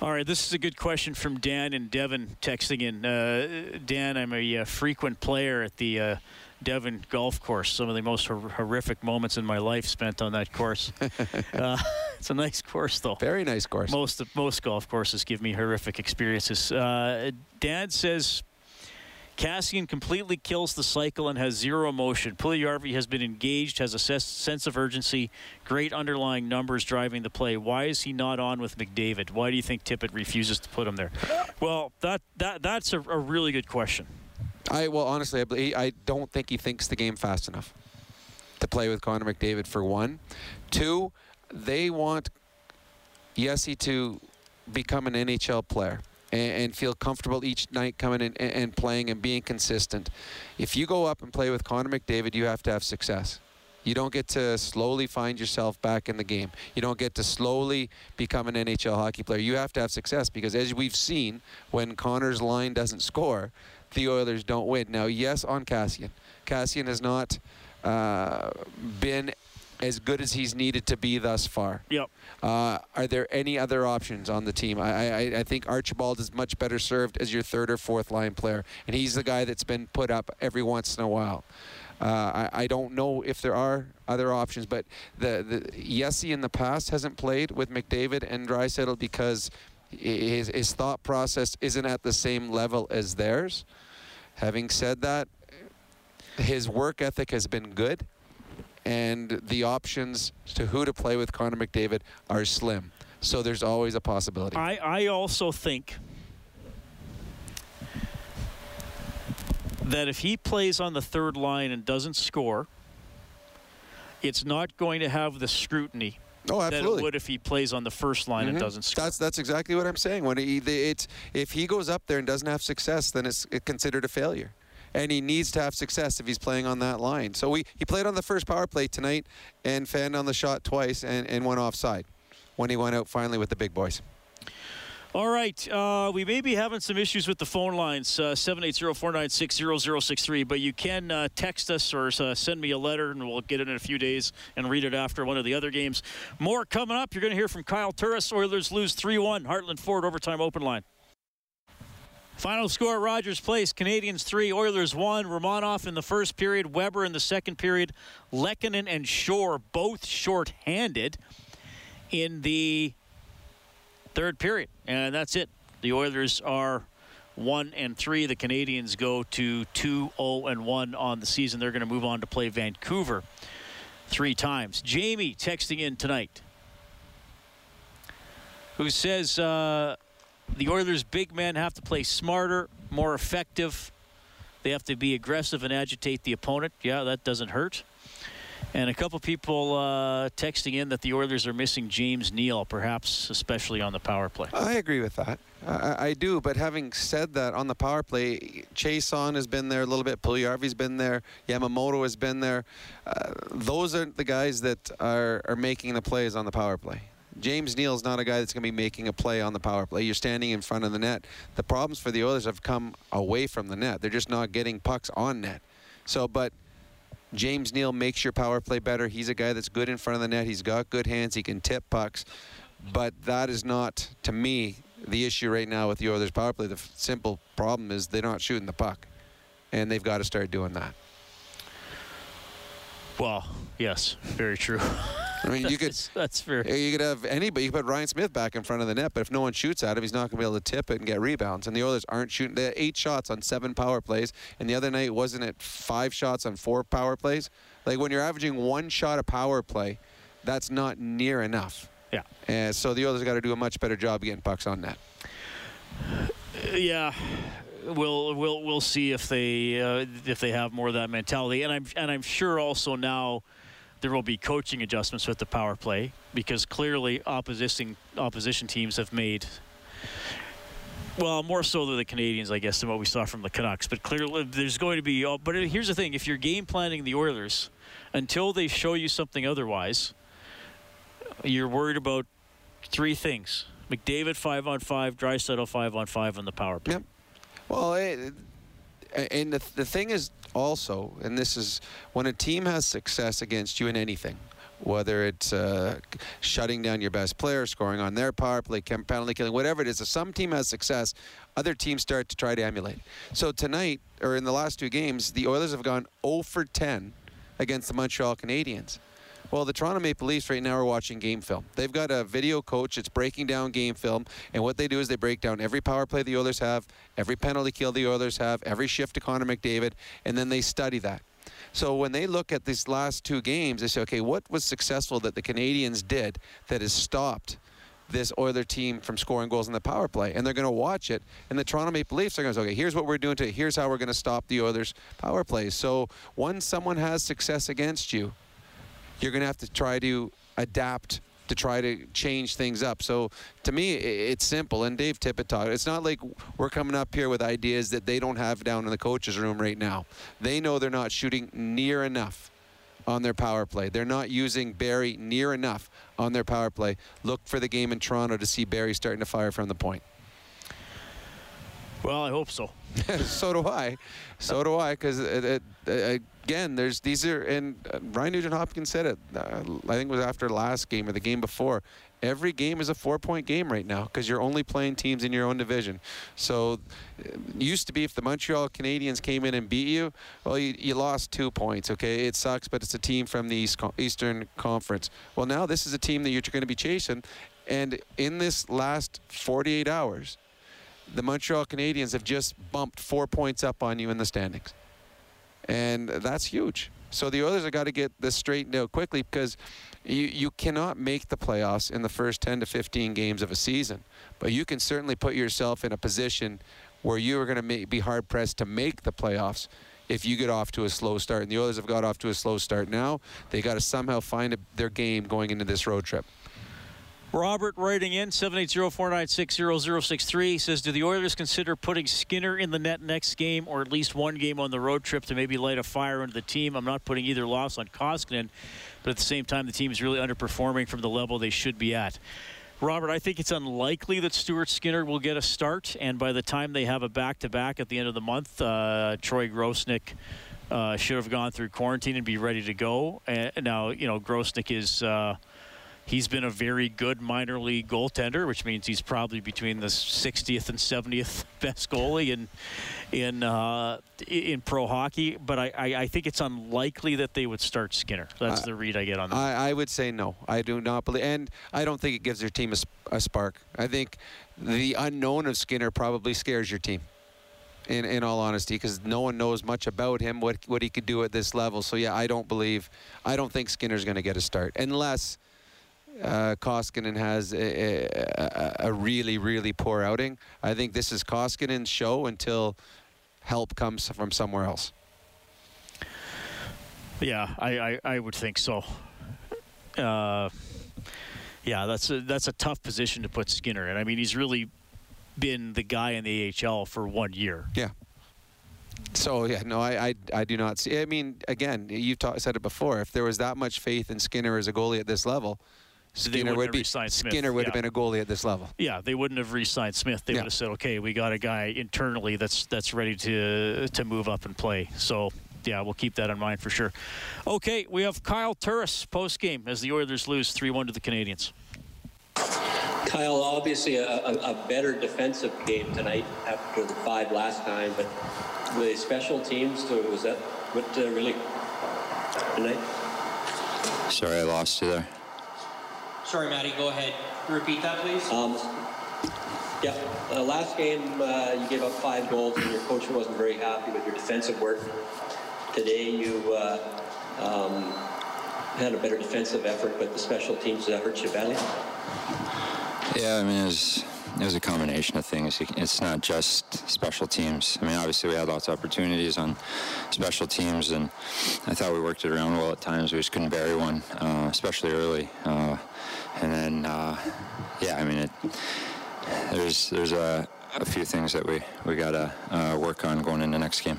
All right, this is a good question from Dan and Devin texting in. Uh, Dan, I'm a uh, frequent player at the uh, Devon Golf Course. Some of the most hor- horrific moments in my life spent on that course. Uh, it's a nice course, though. Very nice course. Most most golf courses give me horrific experiences. Uh, Dan says Chiasson completely kills the cycle and has zero emotion. Puljujarvi has been engaged, has a sense of urgency, great underlying numbers driving the play. Why is he not on with McDavid? Why do you think Tippett refuses to put him there? Well, that that that's a, a really good question. I well, honestly, I, I don't think he thinks the game fast enough to play with Connor McDavid for one. Two, they want Yessi to become an NHL player and, and feel comfortable each night coming in and, and playing and being consistent. If you go up and play with Connor McDavid, you have to have success. You don't get to slowly find yourself back in the game. You don't get to slowly become an NHL hockey player. You have to have success because, as we've seen, when Connor's line doesn't score, the Oilers don't win. Now, yes, on Chiasson. Chiasson has not uh, been as good as he's needed to be thus far. Yep. Uh, are there any other options on the team? I, I, I think Archibald is much better served as your third or fourth line player, and he's the guy that's been put up every once in a while. Uh, I, I don't know if there are other options, but the, the Yessi in the past hasn't played with McDavid and Draisaitl because his, his thought process isn't at the same level as theirs. Having said that, his work ethic has been good and the options to who to play with Connor McDavid are slim. So there's always a possibility. I, I also think that if he plays on the third line and doesn't score, it's not going to have the scrutiny Oh, absolutely. it would if he plays on the first line mm-hmm. and doesn't score. That's that's exactly what I'm saying. When he, it's if he goes up there and doesn't have success, then it's considered a failure and he needs to have success if he's playing on that line. So we, he played on the first power play tonight and fanned on the shot twice and, and went offside when he went out finally with the big boys. All right. Uh, we may be having some issues with the phone lines, uh, 780-496-0063, but you can uh, text us or uh, send me a letter, and we'll get it in a few days and read it after one of the other games. More coming up. You're going to hear from Kyle Turris. Oilers lose 3-1. Heartland Ford overtime open line. Final score Rogers Place Canadiens 3, Oilers 1. Romanov in the first period, Weber in the second period, Lehkonen and Shore both short-handed in the third period. And that's it. The Oilers are 1 and 3. The Canadiens go to 2 0 and 1 on the season. They're going to move on to play Vancouver three times. Jamie texting in tonight who says uh, the Oilers' big men have to play smarter, more effective. They have to be aggressive and agitate the opponent. Yeah, that doesn't hurt. And a couple people uh, texting in that the Oilers are missing James Neal, perhaps especially on the power play. I agree with that. I, I do, but having said that, on the power play, Chiasson has been there a little bit. Puljujarvi's been there. Yamamoto has been there. Uh, those are the guys that are, are making the plays on the power play. James Neal's not a guy that's going to be making a play on the power play. You're standing in front of the net. The problems for the Oilers have come away from the net. They're just not getting pucks on net. So, but James Neal makes your power play better. He's a guy that's good in front of the net. He's got good hands. He can tip pucks. But that is not, to me, the issue right now with the Oilers power play. The f- simple problem is they're not shooting the puck. And they've got to start doing that. Well, yes, very true. I mean, you could that's fair. You could have anybody. You could put Ryan Smyth back in front of the net, but if no one shoots at him, he's not going to be able to tip it and get rebounds. And the Oilers aren't shooting. They had eight shots on seven power plays, and the other night wasn't it five shots on four power plays? Like when you're averaging one shot a power play, that's not near enough. Yeah. And so the Oilers got to do a much better job getting pucks on net. Uh, yeah, we'll we'll we'll see if they uh, if they have more of that mentality, and I'm and I'm sure also now there will be coaching adjustments with the power play because clearly opposition opposition teams have made. Well, more so than the Canadiens, I guess, than what we saw from the Canucks. But clearly, there's going to be. But here's the thing: if you're game planning the Oilers, until they show you something otherwise, you're worried about three things: McDavid five on five, Draisaitl five on five on the power play. Yep. Well, it, and the, the thing is also, and this is when a team has success against you in anything, whether it's uh, shutting down your best player, scoring on their power play, penalty killing, whatever it is, if some team has success, other teams start to try to emulate. So tonight, or in the last two games, the Oilers have gone 0 for 10 against the Montreal Canadiens. Well, the Toronto Maple Leafs right now are watching game film. They've got a video coach that's breaking down game film, and what they do is they break down every power play the Oilers have, every penalty kill the Oilers have, every shift to Connor McDavid, and then they study that. So when they look at these last two games, they say, okay, what was successful that the Canadiens did that has stopped this Oiler team from scoring goals in the power play? And they're going to watch it. And the Toronto Maple Leafs are going to say, okay, here's what we're doing to, here's how we're going to stop the Oilers power plays. So once someone has success against you, you're going to have to try to adapt to try to change things up. So to me, it's simple. And Dave Tippett talked. It's not like we're coming up here with ideas that they don't have down in the coaches' room right now. They know they're not shooting near enough on their power play. They're not using Barrie near enough on their power play. Look for the game in Toronto to see Barrie starting to fire from the point. Well, I hope so. so do I. So do I. Because again, there's these are and uh, Ryan Nugent Hopkins said it. Uh, I think it was after last game or the game before. Every game is a four-point game right now because you're only playing teams in your own division. So, it used to be if the Montreal Canadiens came in and beat you, well, you, you lost two points. Okay, it sucks, but it's a team from the East, Eastern Conference. Well, now this is a team that you're going to be chasing, and in this last 48 hours, the Montreal Canadiens have just bumped four points up on you in the standings. And that's huge. So the Oilers have got to get this straightened out quickly because you, you cannot make the playoffs in the first 10 to 15 games of a season. But you can certainly put yourself in a position where you are going to be hard pressed to make the playoffs if you get off to a slow start. And the Oilers have got off to a slow start now. They got to somehow find a, their game going into this road trip. Robert writing in 780-496-0063 says, "Do the Oilers consider putting Skinner in the net next game, or at least one game on the road trip to maybe light a fire under the team? I'm not putting either loss on Koskinen, but at the same time, the team is really underperforming from the level they should be at." Robert, I think it's unlikely that Stuart Skinner will get a start, and by the time they have a back-to-back at the end of the month, uh, Troy Grosenick uh, should have gone through quarantine and be ready to go. And now, you know, Grosenick is. Uh, He's been a very good minor league goaltender, which means he's probably between the 60th and 70th best goalie in in uh, in pro hockey. But I, I, I, think it's unlikely that they would start Skinner. That's uh, the read I get on that. I, I, would say no. I do not believe, and I don't think it gives their team a, a spark. I think the unknown of Skinner probably scares your team in, in all honesty, because no one knows much about him, what what he could do at this level. So yeah, I don't believe, I don't think Skinner's going to get a start unless uh, Koskinen has a, a, a, really, really poor outing. I think this is Koskinen's show until help comes from somewhere else. Yeah, I, I, I would think so. Uh, yeah, that's a, that's a tough position to put Skinner in. I mean, he's really been the guy in the AHL for one year. Yeah. So yeah, no, I, I, I do not see. I mean, again, you've ta- said it before. If there was that much faith in Skinner as a goalie at this level, Skinner would be Skinner would yeah. have been a goalie at this level. Yeah, they wouldn't have re-signed Smith. They yeah. would have said, "Okay, we got a guy internally that's that's ready to to move up and play." So yeah, we'll keep that in mind for sure. Okay, we have Kyle Turris post game as the Oilers lose three one to the Canadiens. Kyle, obviously a, a, a, better defensive game tonight after the five last time, but the special teams, was that what uh, really tonight? Sorry, I lost you there. Sorry, Maddie, go ahead. Repeat that, please. Um, yeah, uh, last game uh, you gave up five goals and your coach wasn't very happy with your defensive work. Today you uh, um, had a better defensive effort, but the special teams that hurt you badly. Yeah, I mean, it was, it was a combination of things. It's not just special teams. I mean, obviously we had lots of opportunities on special teams, and I thought we worked it around well at times. We just couldn't bury one, uh, especially early. Uh, and then, uh, yeah, I mean, it, there's there's a, a few things that we we gotta uh, work on going into the next game.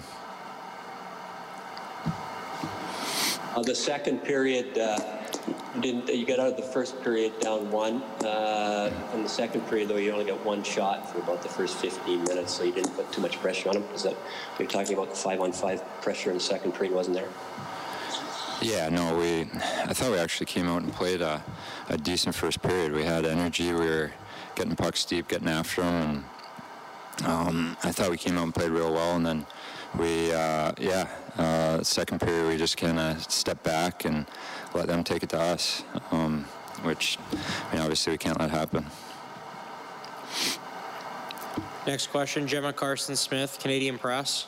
Uh, the second period, uh, you got out of the first period down one? Uh, in the second period, though, you only got one shot for about the first 15 minutes, so you didn't put too much pressure on them. Is that you're talking about the five-on-five pressure in the second period wasn't there? Yeah, no, we. I thought we actually came out and played a, a decent first period. We had energy. We were getting pucks deep, getting after them, and um, I thought we came out and played real well. And then we, uh, yeah, uh, second period we just kind of stepped back and let them take it to us, um, which, I mean, obviously we can't let happen. Next question, Gemma Karstens-Smith, Canadian Press.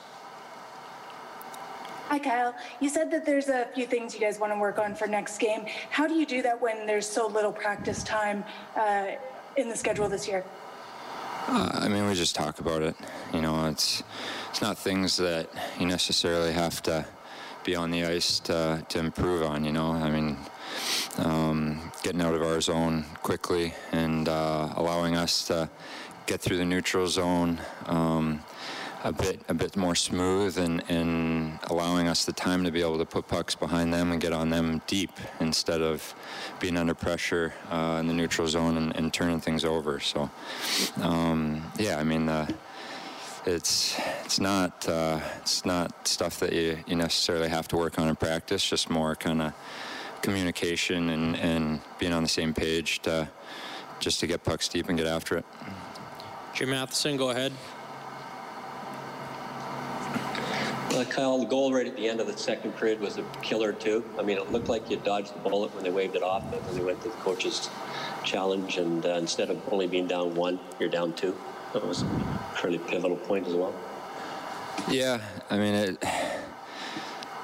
Hi, Kyle. You said that there's a few things you guys want to work on for next game. How do you do that when there's so little practice time uh, in the schedule this year? Uh, I mean, we just talk about it. You know, it's it's not things that you necessarily have to be on the ice to, to improve on. You know, I mean, um, getting out of our zone quickly and uh, allowing us to get through the neutral zone. Um, a bit a bit more smooth and, and allowing us the time to be able to put pucks behind them and get on them deep instead of being under pressure uh, in the neutral zone and, and turning things over. So, um, yeah, I mean, uh, it's it's not uh, it's not stuff that you, you necessarily have to work on in practice. Just more kind of communication and, and being on the same page to just to get pucks deep and get after it. Jim Matheson, go ahead. Uh, Kyle, the goal right at the end of the second period was a killer too. I mean, it looked like you dodged the bullet when they waved it off, but when they went to the coach's challenge, and uh, instead of only being down one, you're down two. That was a fairly pivotal point as well. Yeah, I mean, it,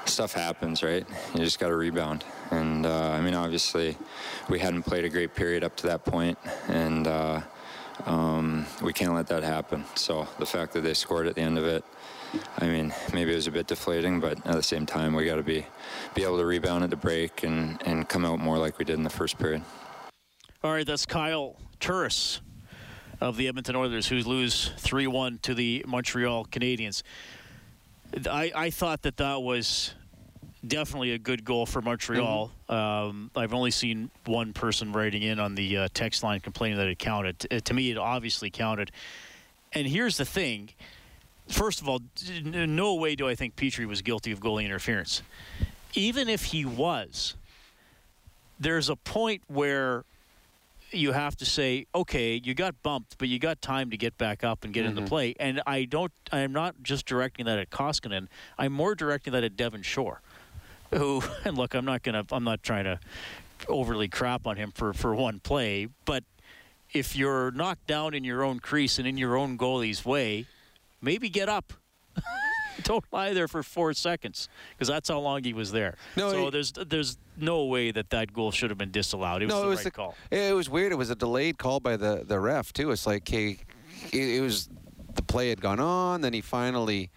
stuff happens, right? You just got to rebound. And uh, I mean, obviously, we hadn't played a great period up to that point, and uh, um, we can't let that happen. So the fact that they scored at the end of it I mean, maybe it was a bit deflating, but at the same time, we got to be be able to rebound at the break and and come out more like we did in the first period. All right, that's Kyle Turris of the Edmonton Oilers, who lose three one to the Montreal Canadiens. I I thought that that was definitely a good goal for Montreal. Mm-hmm. Um, I've only seen one person writing in on the uh, text line complaining that it counted. T- to me, it obviously counted. And here's the thing first of all, in no way do I think Petry was guilty of goalie interference. Even if he was, there's a point where you have to say, okay, you got bumped, but you got time to get back up and get Mm-hmm. into play. And I don't, I'm not just directing that at Koskinen. I'm more directing that at Devin Shore, who, and look, I'm not gonna, I'm not trying to overly crap on him for for one play, but if you're knocked down in your own crease and in your own goalie's way, maybe get up. Don't lie there for four seconds because that's how long he was there. No, so it- there's there's no way that that goal should have been disallowed. It was no, the it was right the, call. It was weird. It was a delayed call by the the ref too. It's like he, it, it was the play had gone on, then he finally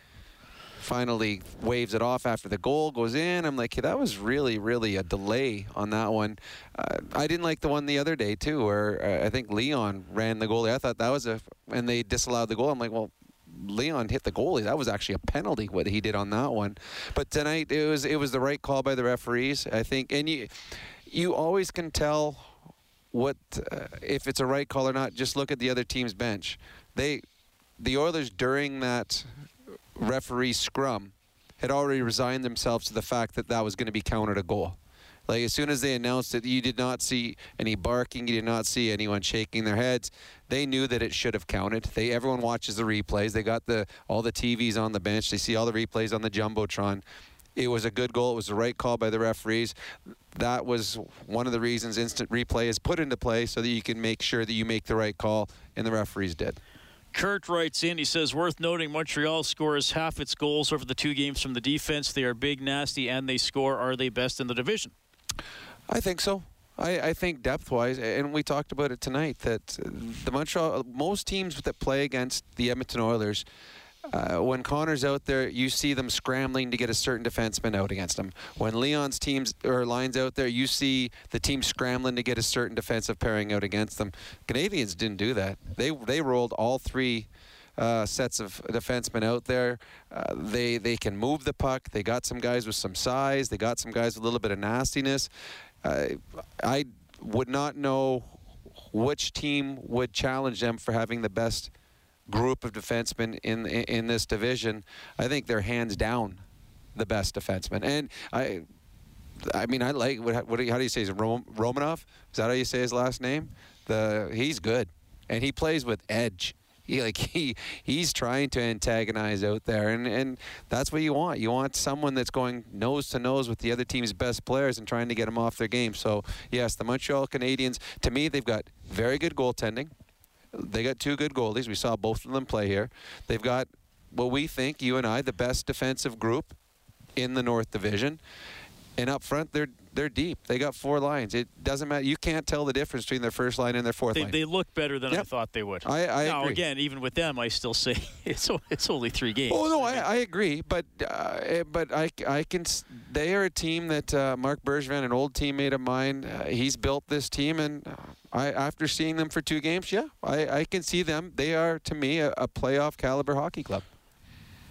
finally waves it off after the goal goes in. I'm like, hey, that was really, really a delay on that one. Uh, I didn't like the one the other day too, where uh, I think Leon ran the goalie. I thought that was a, and they disallowed the goal. I'm like, well. Leon hit the goalie. That was actually a penalty what he did on that one. But tonight it was it was the right call by the referees. I think, and you you always can tell what uh, if it's a right call or not. Just look at the other team's bench. They the Oilers during that referee scrum had already resigned themselves to the fact that that was going to be counted a goal. Like as soon as they announced it, you did not see any barking. You did not see anyone shaking their heads. They knew that it should have counted. They everyone watches the replays. They got the all the TVs on the bench. They see all the replays on the jumbotron. It was a good goal. It was the right call by the referees. That was one of the reasons instant replay is put into play so that you can make sure that you make the right call, and the referees did. Kurt writes in, he says, worth noting Montreal scores half its goals over the two games from the defense. They are big, nasty, and they score. Are they best in the division? I think so. I, I think depth-wise, and we talked about it tonight, that the Montreal, most teams that play against the Edmonton Oilers, uh, when Connor's out there, you see them scrambling to get a certain defenseman out against them. When Leon's teams or lines out there, you see the team scrambling to get a certain defensive pairing out against them. Canadiens didn't do that. They they rolled all three uh, sets of defensemen out there. Uh, they they can move the puck. They got some guys with some size. They got some guys with a little bit of nastiness. Uh, I would not know which team would challenge them for having the best group of defensemen in in, this division. I think they're hands down the best defenseman. And I. I mean, I like what, what how do you say his Rom, Romanov? Is that how you say his last name? The he's good, and he plays with edge. He like he he's trying to antagonize out there, and and that's what you want. You want someone that's going nose to nose with the other team's best players and trying to get them off their game. So yes, the Montreal Canadiens. To me, they've got very good goaltending. They got two good goalies. We saw both of them play here. They've got what we think, you and I, the best defensive group in the North Division. And up front, they're they're deep. They got four lines. It doesn't matter. You can't tell the difference between their first line and their fourth They, line. they look better than I thought they would. I- I now, agree. again, even with them, I still say it's it's only three games. Oh no, I, I agree, but uh, eh, but I, I can. They are a team that uh, Marc Bergevin, an old teammate of mine, uh, he's built this team, and uh, I after seeing them for two games, yeah, I, I can see them. They are to me a, a playoff caliber hockey club.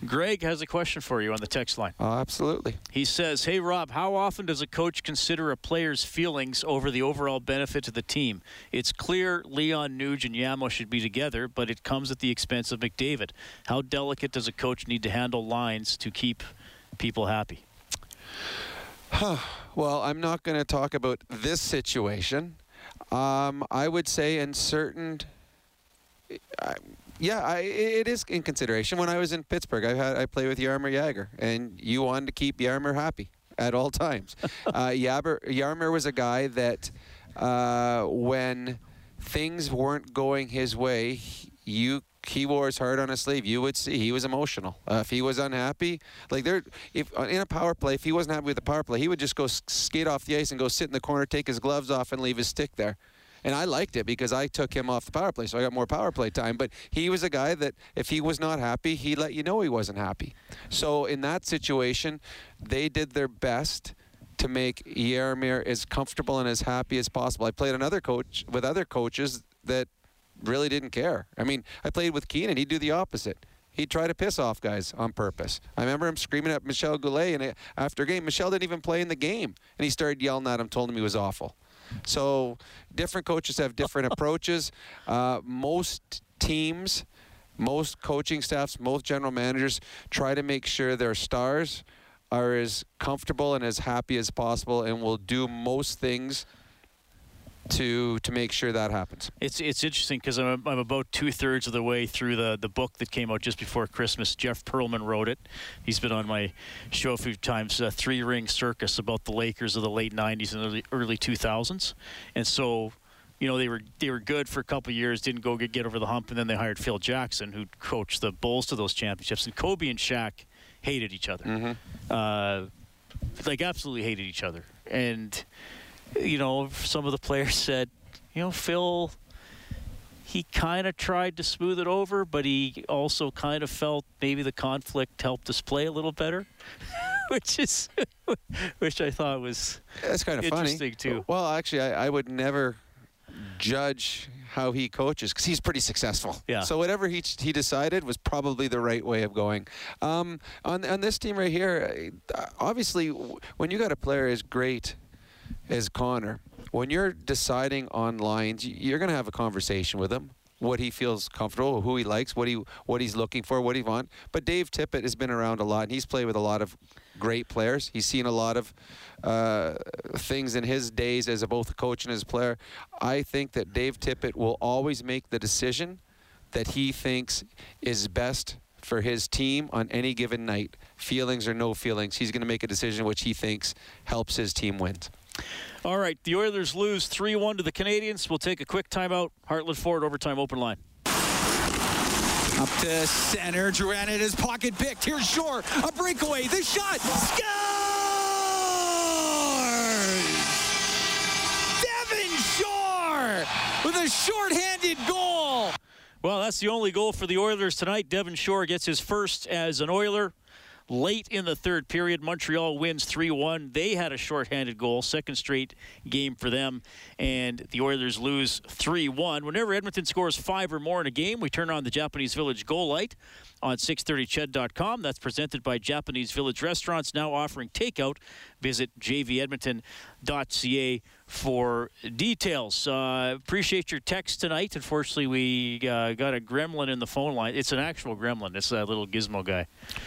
Greg has a question for you on the text line. Uh, absolutely. He says, Hey, Rob, how often does a coach consider a player's feelings over the overall benefit to the team? It's clear Leon, Nuge, and Yamo should be together, but it comes at the expense of McDavid. How delicate does a coach need to handle lines to keep people happy? Well, I'm not going to talk about this situation. Um, I would say in certain, I, yeah, I, it is in consideration. When I was in Pittsburgh, I had I played with Jaromir Jagr, and you wanted to keep Jaromir happy at all times. uh, Jaromir, Jaromir was a guy that uh, when things weren't going his way, you he wore his heart on his sleeve. You would see he was emotional. Uh, if he was unhappy, like there, if uh, in a power play, if he wasn't happy with the power play, he would just go skate off the ice and go sit in the corner, take his gloves off, and leave his stick there. And I liked it because I took him off the power play, so I got more power play time. But he was a guy that if he was not happy, he let you know he wasn't happy. So in that situation, they did their best to make Jaromir as comfortable and as happy as possible. I played another coach with other coaches that really didn't care. I mean, I played with Keenan. He'd do the opposite. He'd try to piss off guys on purpose. I remember him screaming at Michel Goulet and after a game. Michelle didn't even play in the game, and he started yelling at him, told him he was awful. So different coaches have different approaches. Uh, most teams, most coaching staffs, most general managers try to make sure their stars are as comfortable and as happy as possible and will do most things to to make sure that happens. It's it's interesting because I'm, I'm about two thirds of the way through the, the book that came out just before Christmas. Jeff Pearlman wrote it. He's been on my show a few times. Uh, Three Ring Circus about the Lakers of the late '90s and early, early 2000s, and so. You know they were they were good for a couple years, didn't go get, get over the hump, and then they hired Phil Jackson, who coached the Bulls to those championships. And Kobe and Shaq hated each other, Mm-hmm. uh, like absolutely hated each other. And you know, some of the players said, you know, Phil, he kind of tried to smooth it over, but he also kind of felt maybe the conflict helped us play a little better, which is, which I thought was That's kind of funny. too. Well, actually, I, I would never judge how he coaches because he's pretty successful. Yeah. So whatever he he decided was probably the right way of going. Um, on on this team right here, uh, obviously, when you got a player as great as Connor, when you're deciding on lines, you're going to have a conversation with him. What he feels comfortable, who he likes, what he what he's looking for, what he wants. But Dave Tippett has been around a lot, and he's played with a lot of great players. He's seen a lot of uh, things in his days as a, both a coach and as a player. I think that Dave Tippett will always make the decision that he thinks is best for his team on any given night. Feelings or no feelings, he's going to make a decision which he thinks helps his team win. All right, the Oilers lose 3 1 to the Canadiens. We'll take a quick timeout. Heartland Ford overtime open line. Up to center. Drouin in his pocket picked. Here's Shore. A breakaway. The shot. Scores! Devin Shore with a short-handed goal. Well, that's the only goal for the Oilers tonight. Devin Shore gets his first as an Oiler. Late in the third period, Montreal wins 3 1. They had a shorthanded goal, second straight game for them, and the Oilers lose 3 1. Whenever Edmonton scores five or more in a game, we turn on the Japanese Village goal light on 630ched.com. That's presented by Japanese Village Restaurants, now offering takeout. Visit jvedmonton.ca for details. Uh, appreciate your text tonight. Unfortunately, we uh, got a gremlin in the phone line. It's an actual gremlin. It's that little gizmo guy.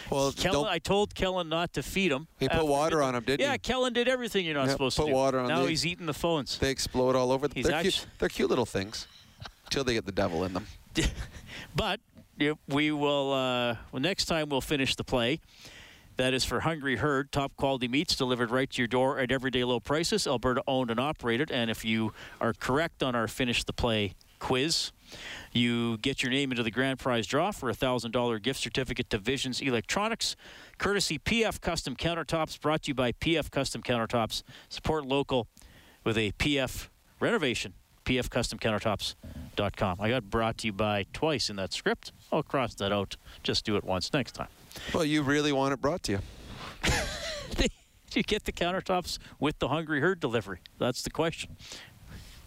Well, Kellen, I told Kellen not to feed him. He put water midnight. on him, didn't yeah, he? Yeah, Kellen did everything you're not Yeah, supposed put to do. water on Now the- he's eating the phones. They explode all over. He's They're cute, they're cute little things until they get the devil in them. But we will. Uh, well, next time we'll finish the play. That is for Hungry Herd, top quality meats delivered right to your door at everyday low prices. Alberta owned and operated. And if you are correct on our finish the play quiz, you get your name into the grand prize draw for a thousand dollar gift certificate to Visions Electronics, courtesy PF Custom Countertops. Brought to you by PF Custom Countertops. Support local with a PF renovation. PFCustomCountertops.com. I got brought to you by twice in that script. I'll cross that out. Just do it once next time. Well, you really want it brought to you. you get the countertops with the Hungry Herd delivery? That's the question.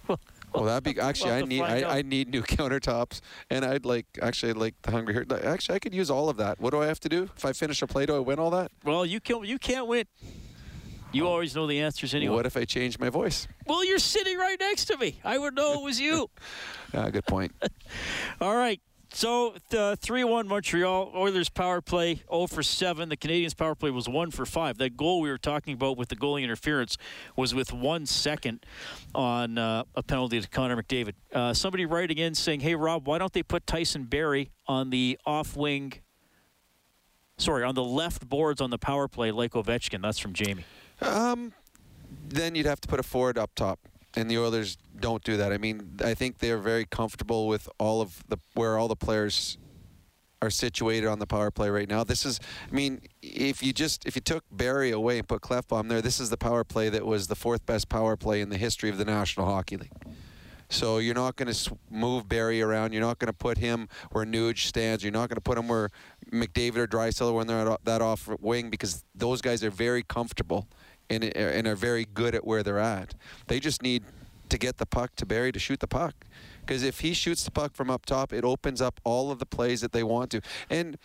Well, well, that'd be actually. I need. I, I need new countertops, and I'd like actually I'd like the hungry herd. Actually, I could use all of that. What do I have to do if I finish a play? Do I win all that? Well, you can you can't win. You always know the answers anyway. What if I change my voice? Well, you're sitting right next to me. I would know it was you. Ah, good point. All right. So, uh, 3 1 Montreal. Oilers power play 0 for 7. The Canadiens power play was 1 for 5. That goal we were talking about with the goalie interference was with one second on uh, a penalty to Connor McDavid. Uh, somebody writing in saying, Hey, Rob, why don't they put Tyson Barrie on the off wing? Sorry, on the left boards on the power play like Ovechkin? That's from Jamie. Um, then you'd have to put a forward up top, and the Oilers don't do that. I mean, I think they're very comfortable with all of the where all the players are situated on the power play right now. This is, I mean, if you just if you took Barrie away and put Klefbom there, this is the power play that was the fourth best power play in the history of the National Hockey League. So you're not going to move Barrie around. You're not going to put him where Nuge stands. You're not going to put him where McDavid or Draisaitl when they're at that off wing because those guys are very comfortable and, and are very good at where they're at. They just need to get the puck to Barrie to shoot the puck. Because if he shoots the puck from up top, it opens up all of the plays that they want to. And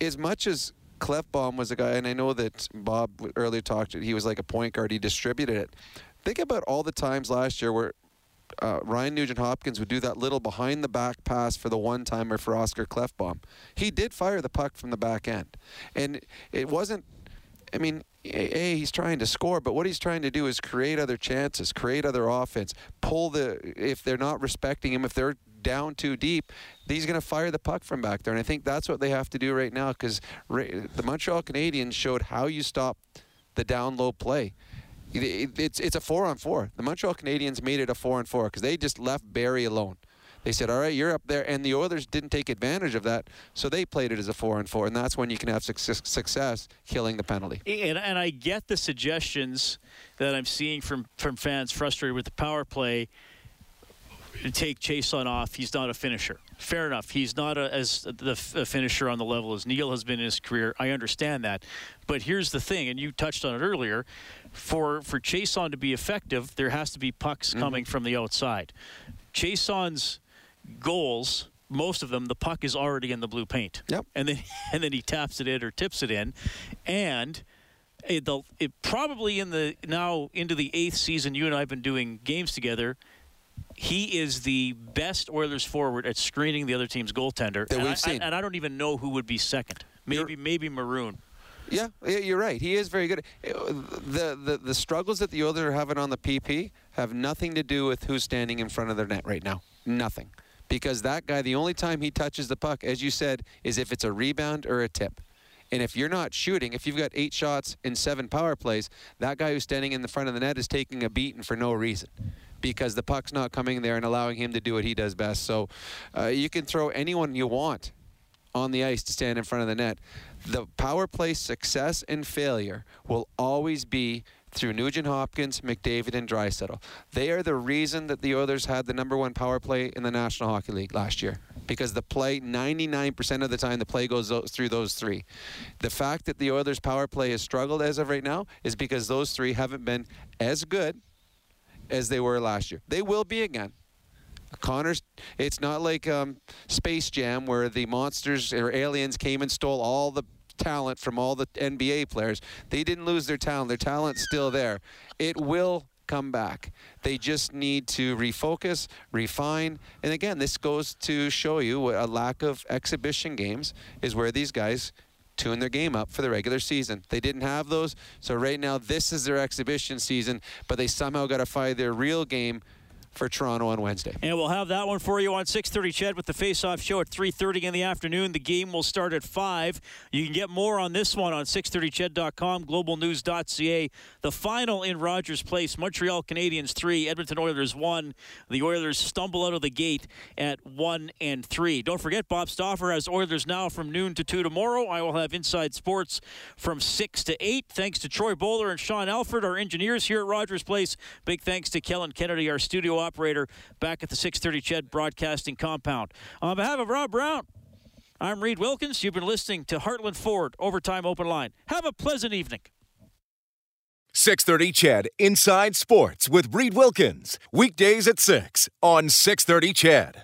as much as Klefbom was a guy, and I know that Bob earlier talked, he was like a point guard. He distributed it. Think about all the times last year where uh, Ryan Nugent Hopkins would do that little behind the back pass for the one timer for Oscar Klefbom. He did fire the puck from the back end, and it wasn't I mean, a he's trying to score, but what he's trying to do is create other chances, create other offense, pull the if they're not respecting him, if they're down too deep, he's going to fire the puck from back there, and I think that's what they have to do right now because the Montreal Canadiens showed how you stop the down low play. It's it's a four on four. The Montreal Canadiens made it a four on four because they just left Barrie alone. They said, "All right, you're up there," and the Oilers didn't take advantage of that, so they played it as a four and four, and that's when you can have success, success killing the penalty. And, and I get the suggestions that I'm seeing from from fans frustrated with the power play. Take Chiasson off. He's not a finisher. Fair enough. He's not a, as the a finisher on the level as Neal has been in his career. I understand that, but here's the thing, and you touched on it earlier. For for Chiasson to be effective, there has to be pucks mm-hmm. coming from the outside. Chiasson's goals, most of them, the puck is already in the blue paint. Yep. And then and then he taps it in or tips it in, and it, it probably in the now into the eighth season. You and I have been doing games together. He is the best Oilers forward at screening the other team's goaltender. That and we've I, seen. I, and I don't even know who would be second. Maybe You're, maybe Maroon. Yeah, you're right. He is very good. The, the the struggles that the Oilers are having on the PP have nothing to do with who's standing in front of their net right now. Nothing because that guy, the only time he touches the puck, as you said, is if it's a rebound or a tip. And if you're not shooting, if you've got eight shots in seven power plays, that guy who's standing in the front of the net is taking a beating for no reason because the puck's not coming there and allowing him to do what he does best. So uh, you can throw anyone you want on the ice to stand in front of the net. The power play success and failure will always be through Nugent Hopkins, McDavid, and Draisaitl. They are the reason that the Oilers had the number one power play in the National Hockey League last year. Because the play, 99% of the time, the play goes through those three. The fact that the Oilers' power play has struggled as of right now is because those three haven't been as good as they were last year. They will be again. Connor's. It's not like um, Space Jam where the monsters or aliens came and stole all the talent from all the NBA players. They didn't lose their talent. Their talent's still there. It will come back. They just need to refocus, refine. And again, this goes to show you what a lack of exhibition games is where these guys tune their game up for the regular season. They didn't have those. So right now, this is their exhibition season, but they somehow got to find their real game for Toronto on Wednesday. And we'll have that one for you on 630 CHED with the face-off show at 3:30 in the afternoon. The game will start at 5. You can get more on this one on 630ched.com, globalnews.ca. The final in Rogers Place, Montreal Canadiens 3, Edmonton Oilers 1. The Oilers stumble out of the gate at 1 and 3. Don't forget Bob Stauffer has Oilers now from noon to 2 tomorrow. I will have Inside Sports from 6 to 8. Thanks to Troy Bowler and Sean Alford, our engineers here at Rogers Place. Big thanks to Kellen Kennedy, our studio operator back at the 630 CHED Broadcasting Compound. On behalf of Rob Brown, I'm Reed Wilkins. You've been listening to Heartland Ford Overtime Open Line. Have a pleasant evening. 630 CHED Inside Sports with Reed Wilkins. Weekdays at 6 on 630 CHED.